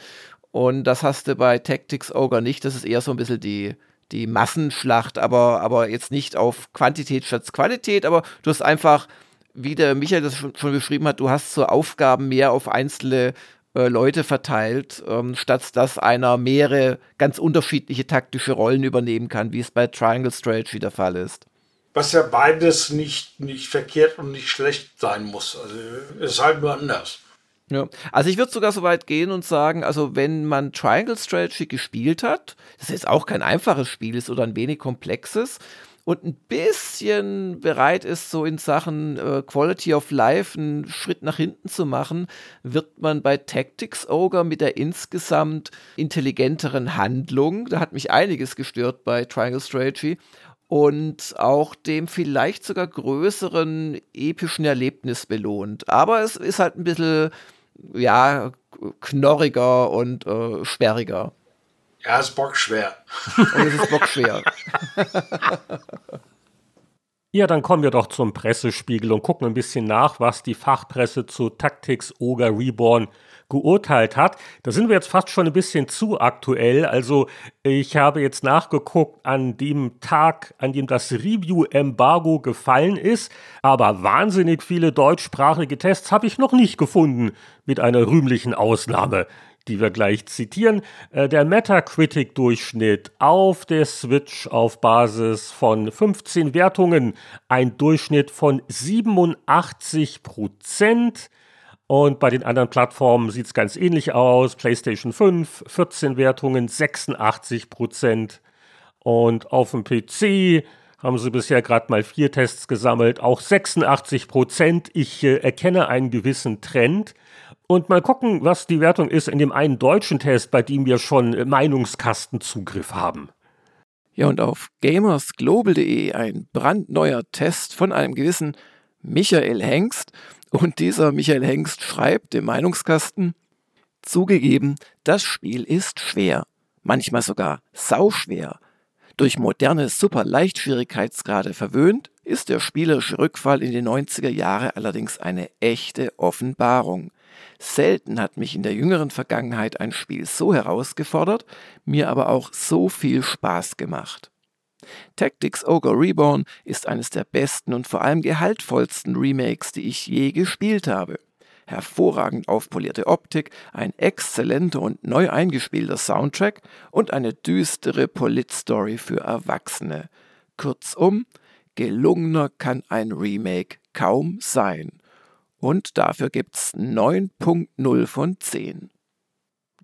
Und das hast du bei Tactics Ogre nicht. Das ist eher so ein bisschen die, die Massenschlacht, aber, aber jetzt nicht auf Quantität statt Qualität, aber du hast einfach, wie der Michael das schon, schon beschrieben hat, du hast so Aufgaben mehr auf einzelne äh, Leute verteilt, ähm, statt dass einer mehrere ganz unterschiedliche taktische Rollen übernehmen kann, wie es bei Triangle Strategy der Fall ist. Was ja beides nicht, nicht verkehrt und nicht schlecht sein muss. Also ist halt nur anders. Ja. Also ich würde sogar so weit gehen und sagen, also wenn man Triangle Strategy gespielt hat, das jetzt auch kein einfaches Spiel ist oder ein wenig komplexes und ein bisschen bereit ist, so in Sachen äh, Quality of Life einen Schritt nach hinten zu machen, wird man bei Tactics Ogre mit der insgesamt intelligenteren Handlung, da hat mich einiges gestört bei Triangle Strategy, und auch dem vielleicht sogar größeren epischen Erlebnis belohnt. Aber es ist halt ein bisschen ja, knorriger und äh, sperriger. Ja, ist bockschwer. Und es ist bockschwer. Ja, dann kommen wir doch zum Pressespiegel und gucken ein bisschen nach, was die Fachpresse zu Tactics Ogre Reborn geurteilt hat. Da sind wir jetzt fast schon ein bisschen zu aktuell. Also ich habe jetzt nachgeguckt an dem Tag, an dem das Review-Embargo gefallen ist, aber wahnsinnig viele deutschsprachige Tests habe ich noch nicht gefunden, mit einer rühmlichen Ausnahme die wir gleich zitieren. Äh, der Metacritic-Durchschnitt auf der Switch auf Basis von 15 Wertungen, ein Durchschnitt von 87 Prozent. Und bei den anderen Plattformen sieht es ganz ähnlich aus. PlayStation 5, 14 Wertungen, 86 Prozent. Und auf dem PC haben sie bisher gerade mal vier Tests gesammelt, auch 86 Prozent. Ich äh, erkenne einen gewissen Trend. Und mal gucken, was die Wertung ist in dem einen deutschen Test, bei dem wir schon Meinungskastenzugriff haben. Ja, und auf gamersglobal.de ein brandneuer Test von einem gewissen Michael Hengst. Und dieser Michael Hengst schreibt im Meinungskasten, zugegeben, das Spiel ist schwer, manchmal sogar sauschwer. Durch moderne Super-Leichtschwierigkeitsgrade verwöhnt, ist der spielerische Rückfall in die 90er Jahre allerdings eine echte Offenbarung. Selten hat mich in der jüngeren Vergangenheit ein Spiel so herausgefordert, mir aber auch so viel Spaß gemacht. Tactics Ogre Reborn ist eines der besten und vor allem gehaltvollsten Remakes, die ich je gespielt habe. Hervorragend aufpolierte Optik, ein exzellenter und neu eingespielter Soundtrack und eine düstere Politstory für Erwachsene. Kurzum, gelungener kann ein Remake kaum sein. Und dafür gibt's 9.0 von 10.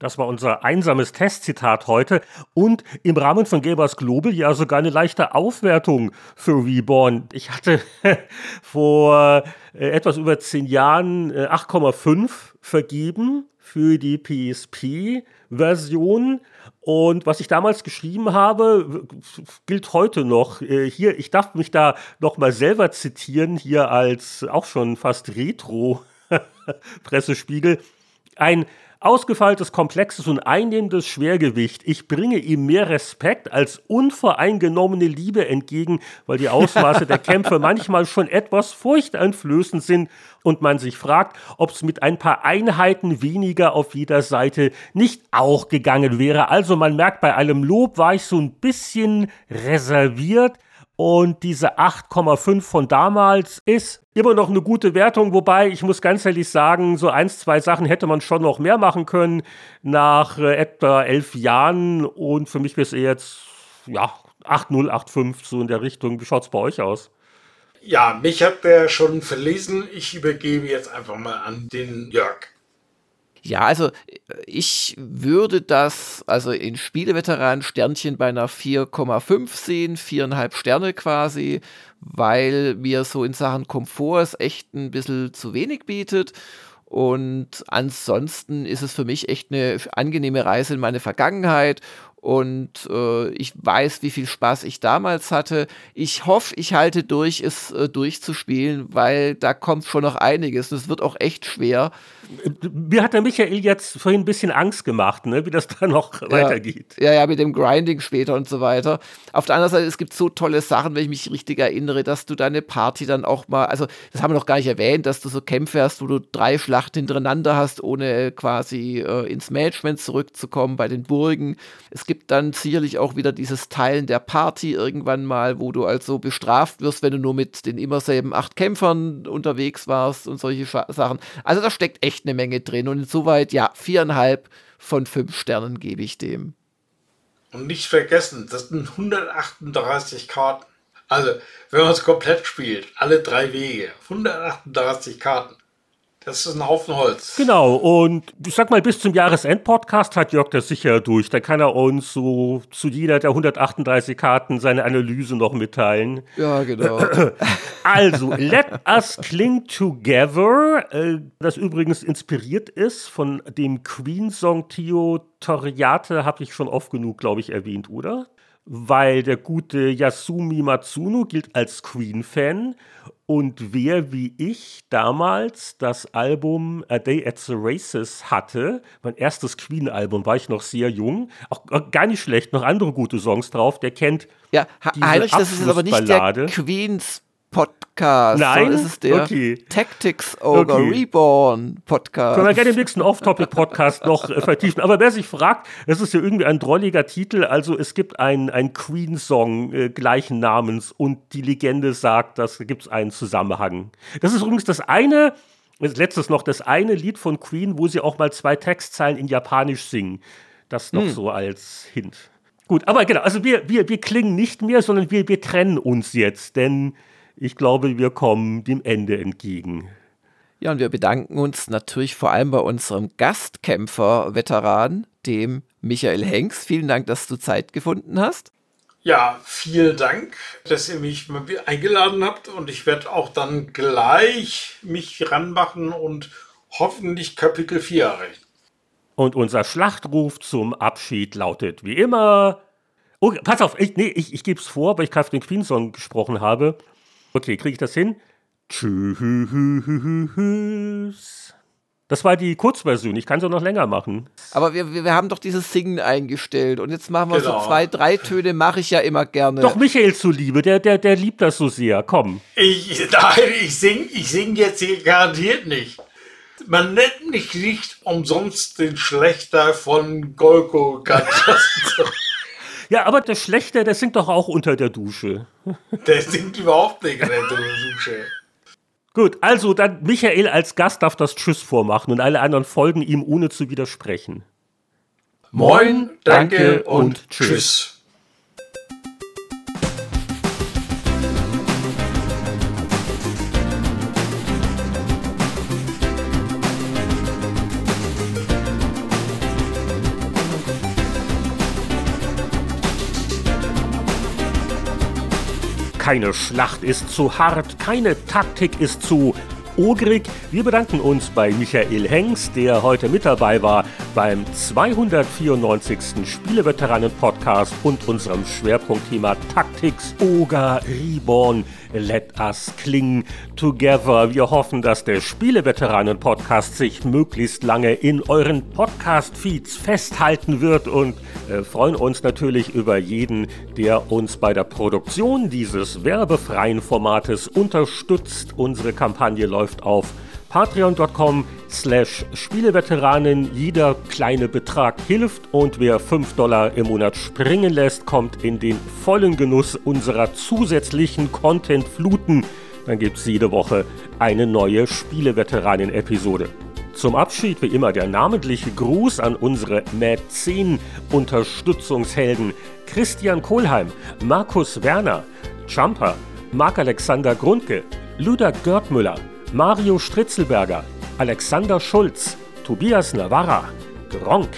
Das war unser einsames Testzitat heute und im Rahmen von Gamers Global ja sogar eine leichte Aufwertung für Reborn. Ich hatte vor äh, etwas über zehn Jahren äh, 8,5 vergeben für die PSP-Version. Und was ich damals geschrieben habe, gilt heute noch. Äh, hier, ich darf mich da noch mal selber zitieren, hier als auch schon fast Retro-Pressespiegel. Ein Ausgefeiltes, komplexes und einnehmendes Schwergewicht. Ich bringe ihm mehr Respekt als unvoreingenommene Liebe entgegen, weil die Ausmaße der Kämpfe manchmal schon etwas furchteinflößend sind und man sich fragt, ob es mit ein paar Einheiten weniger auf jeder Seite nicht auch gegangen wäre. Also man merkt, bei allem Lob war ich so ein bisschen reserviert. Und diese 8,5 von damals ist immer noch eine gute Wertung, wobei ich muss ganz ehrlich sagen, so eins, zwei Sachen hätte man schon noch mehr machen können nach äh, etwa elf Jahren. Und für mich wäre es jetzt, ja, 8,0, 8,5 so in der Richtung. Wie schaut es bei euch aus? Ja, mich hat der schon verlesen. Ich übergebe jetzt einfach mal an den Jörg. Ja, also ich würde das, also in Spieleveteranen Sternchen bei einer 4,5 sehen, viereinhalb Sterne quasi, weil mir so in Sachen Komfort es echt ein bisschen zu wenig bietet. Und ansonsten ist es für mich echt eine angenehme Reise in meine Vergangenheit und äh, ich weiß, wie viel Spaß ich damals hatte. Ich hoffe, ich halte durch, es äh, durchzuspielen, weil da kommt schon noch einiges. Und es wird auch echt schwer. Mir hat der Michael jetzt vorhin ein bisschen Angst gemacht, ne? wie das da noch ja, weitergeht. Ja, ja, mit dem Grinding später und so weiter. Auf der anderen Seite, es gibt so tolle Sachen, wenn ich mich richtig erinnere, dass du deine Party dann auch mal, also das haben wir noch gar nicht erwähnt, dass du so Kämpfe hast, wo du drei Schlachten hintereinander hast, ohne quasi äh, ins Management zurückzukommen bei den Burgen. Es gibt dann sicherlich auch wieder dieses Teilen der Party irgendwann mal, wo du also bestraft wirst, wenn du nur mit den immer selben acht Kämpfern unterwegs warst und solche Sachen. Also da steckt echt eine Menge drin und insoweit, ja, viereinhalb von fünf Sternen gebe ich dem. Und nicht vergessen, das sind 138 Karten. Also, wenn man es komplett spielt, alle drei Wege, 138 Karten. Das ist ein Haufen Holz. Genau, und ich sag mal, bis zum Jahresend-Podcast hat Jörg das sicher durch. Da kann er uns so zu jeder der 138 Karten seine Analyse noch mitteilen. Ja, genau. Also, Let Us Cling Together, äh, das übrigens inspiriert ist von dem Queen-Song Tio Toriate, habe ich schon oft genug, glaube ich, erwähnt, oder? Weil der gute Yasumi Matsuno gilt als Queen-Fan und wer wie ich damals das Album A Day at the Races hatte, mein erstes Queen-Album, war ich noch sehr jung, auch gar nicht schlecht, noch andere gute Songs drauf, der kennt. Ja, Heinrich, das ist aber nicht der Queens Podcast. Nein, das ist der okay. Tactics Ogre okay. Reborn Podcast. Können wir gerne im nächsten Off-Topic-Podcast noch äh, vertiefen. Aber wer sich fragt, es ist ja irgendwie ein drolliger Titel. Also es gibt einen Queen-Song äh, gleichen Namens und die Legende sagt, dass gibt es einen Zusammenhang. Das ist übrigens das eine, letztes noch, das eine Lied von Queen, wo sie auch mal zwei Textzeilen in Japanisch singen. Das noch hm. so als Hint. Gut, aber genau, also wir, wir, wir klingen nicht mehr, sondern wir, wir trennen uns jetzt, denn ich glaube, wir kommen dem Ende entgegen. Ja, und wir bedanken uns natürlich vor allem bei unserem Gastkämpfer-Veteran, dem Michael Henks. Vielen Dank, dass du Zeit gefunden hast. Ja, vielen Dank, dass ihr mich eingeladen habt und ich werde auch dann gleich mich ranmachen und hoffentlich Kapitel 4 erreichen. Und unser Schlachtruf zum Abschied lautet wie immer. Oh, pass auf, ich, nee, ich, ich gebe es vor, weil ich gerade den Queen-Song gesprochen habe. Okay, kriege ich das hin? Tschüss. Das war die Kurzversion. Ich kann es auch noch länger machen. Aber wir, wir, wir haben doch dieses Singen eingestellt. Und jetzt machen wir genau. so zwei, drei Töne, mache ich ja immer gerne. Doch Michael zuliebe, der, der, der liebt das so sehr. Komm. Ich, nein, ich sing, ich sing jetzt hier garantiert nicht. Man nennt mich nicht umsonst den Schlechter von Golgo Ja, aber der Schlechte, der singt doch auch unter der Dusche. Der singt überhaupt nicht unter der Dusche. Gut, also dann Michael als Gast darf das Tschüss vormachen und alle anderen folgen ihm ohne zu widersprechen. Moin, danke, und, und tschüss. tschüss. Keine Schlacht ist zu hart, keine Taktik ist zu ogrig. Wir bedanken uns bei Michael Hengst, der heute mit dabei war beim 294. Spieleveteranen-Podcast und unserem Schwerpunktthema Tactics Oga Reborn. Let us cling together. Wir hoffen, dass der Spieleveteranen-Podcast sich möglichst lange in euren Podcast-Feeds festhalten wird und äh, freuen uns natürlich über jeden, der uns bei der Produktion dieses werbefreien Formates unterstützt. Unsere Kampagne läuft auf patreon.com slash Spieleveteranen. Jeder kleine Betrag hilft und wer 5 Dollar im Monat springen lässt, kommt in den vollen Genuss unserer zusätzlichen Content-Fluten. Dann gibt es jede Woche eine neue Spieleveteranen-Episode. Zum Abschied wie immer der namentliche Gruß an unsere Mäzen-Unterstützungshelden Christian Kohlheim, Markus Werner, Jumper, Marc-Alexander Grundke, Luda Görtmüller, Mario Stritzelberger, Alexander Schulz, Tobias Navarra, Gronk,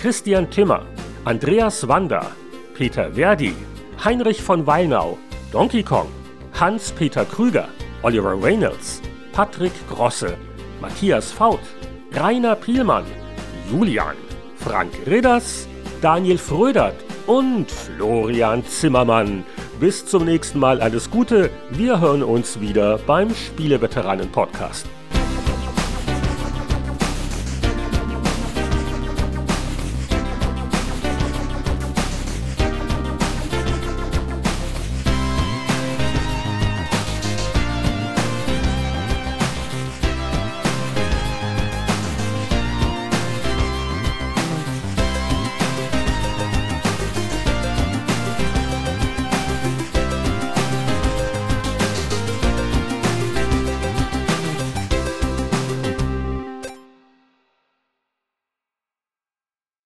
Christian Timmer, Andreas Wander, Peter Verdi, Heinrich von Weinau, Donkey Kong, Hans-Peter Krüger, Oliver Reynolds, Patrick Grosse, Matthias Faut, Rainer Pielmann, Julian, Frank Ridders, Daniel Frödert und Florian Zimmermann. Bis zum nächsten Mal alles Gute. Wir hören uns wieder beim Spieleveteranen Podcast.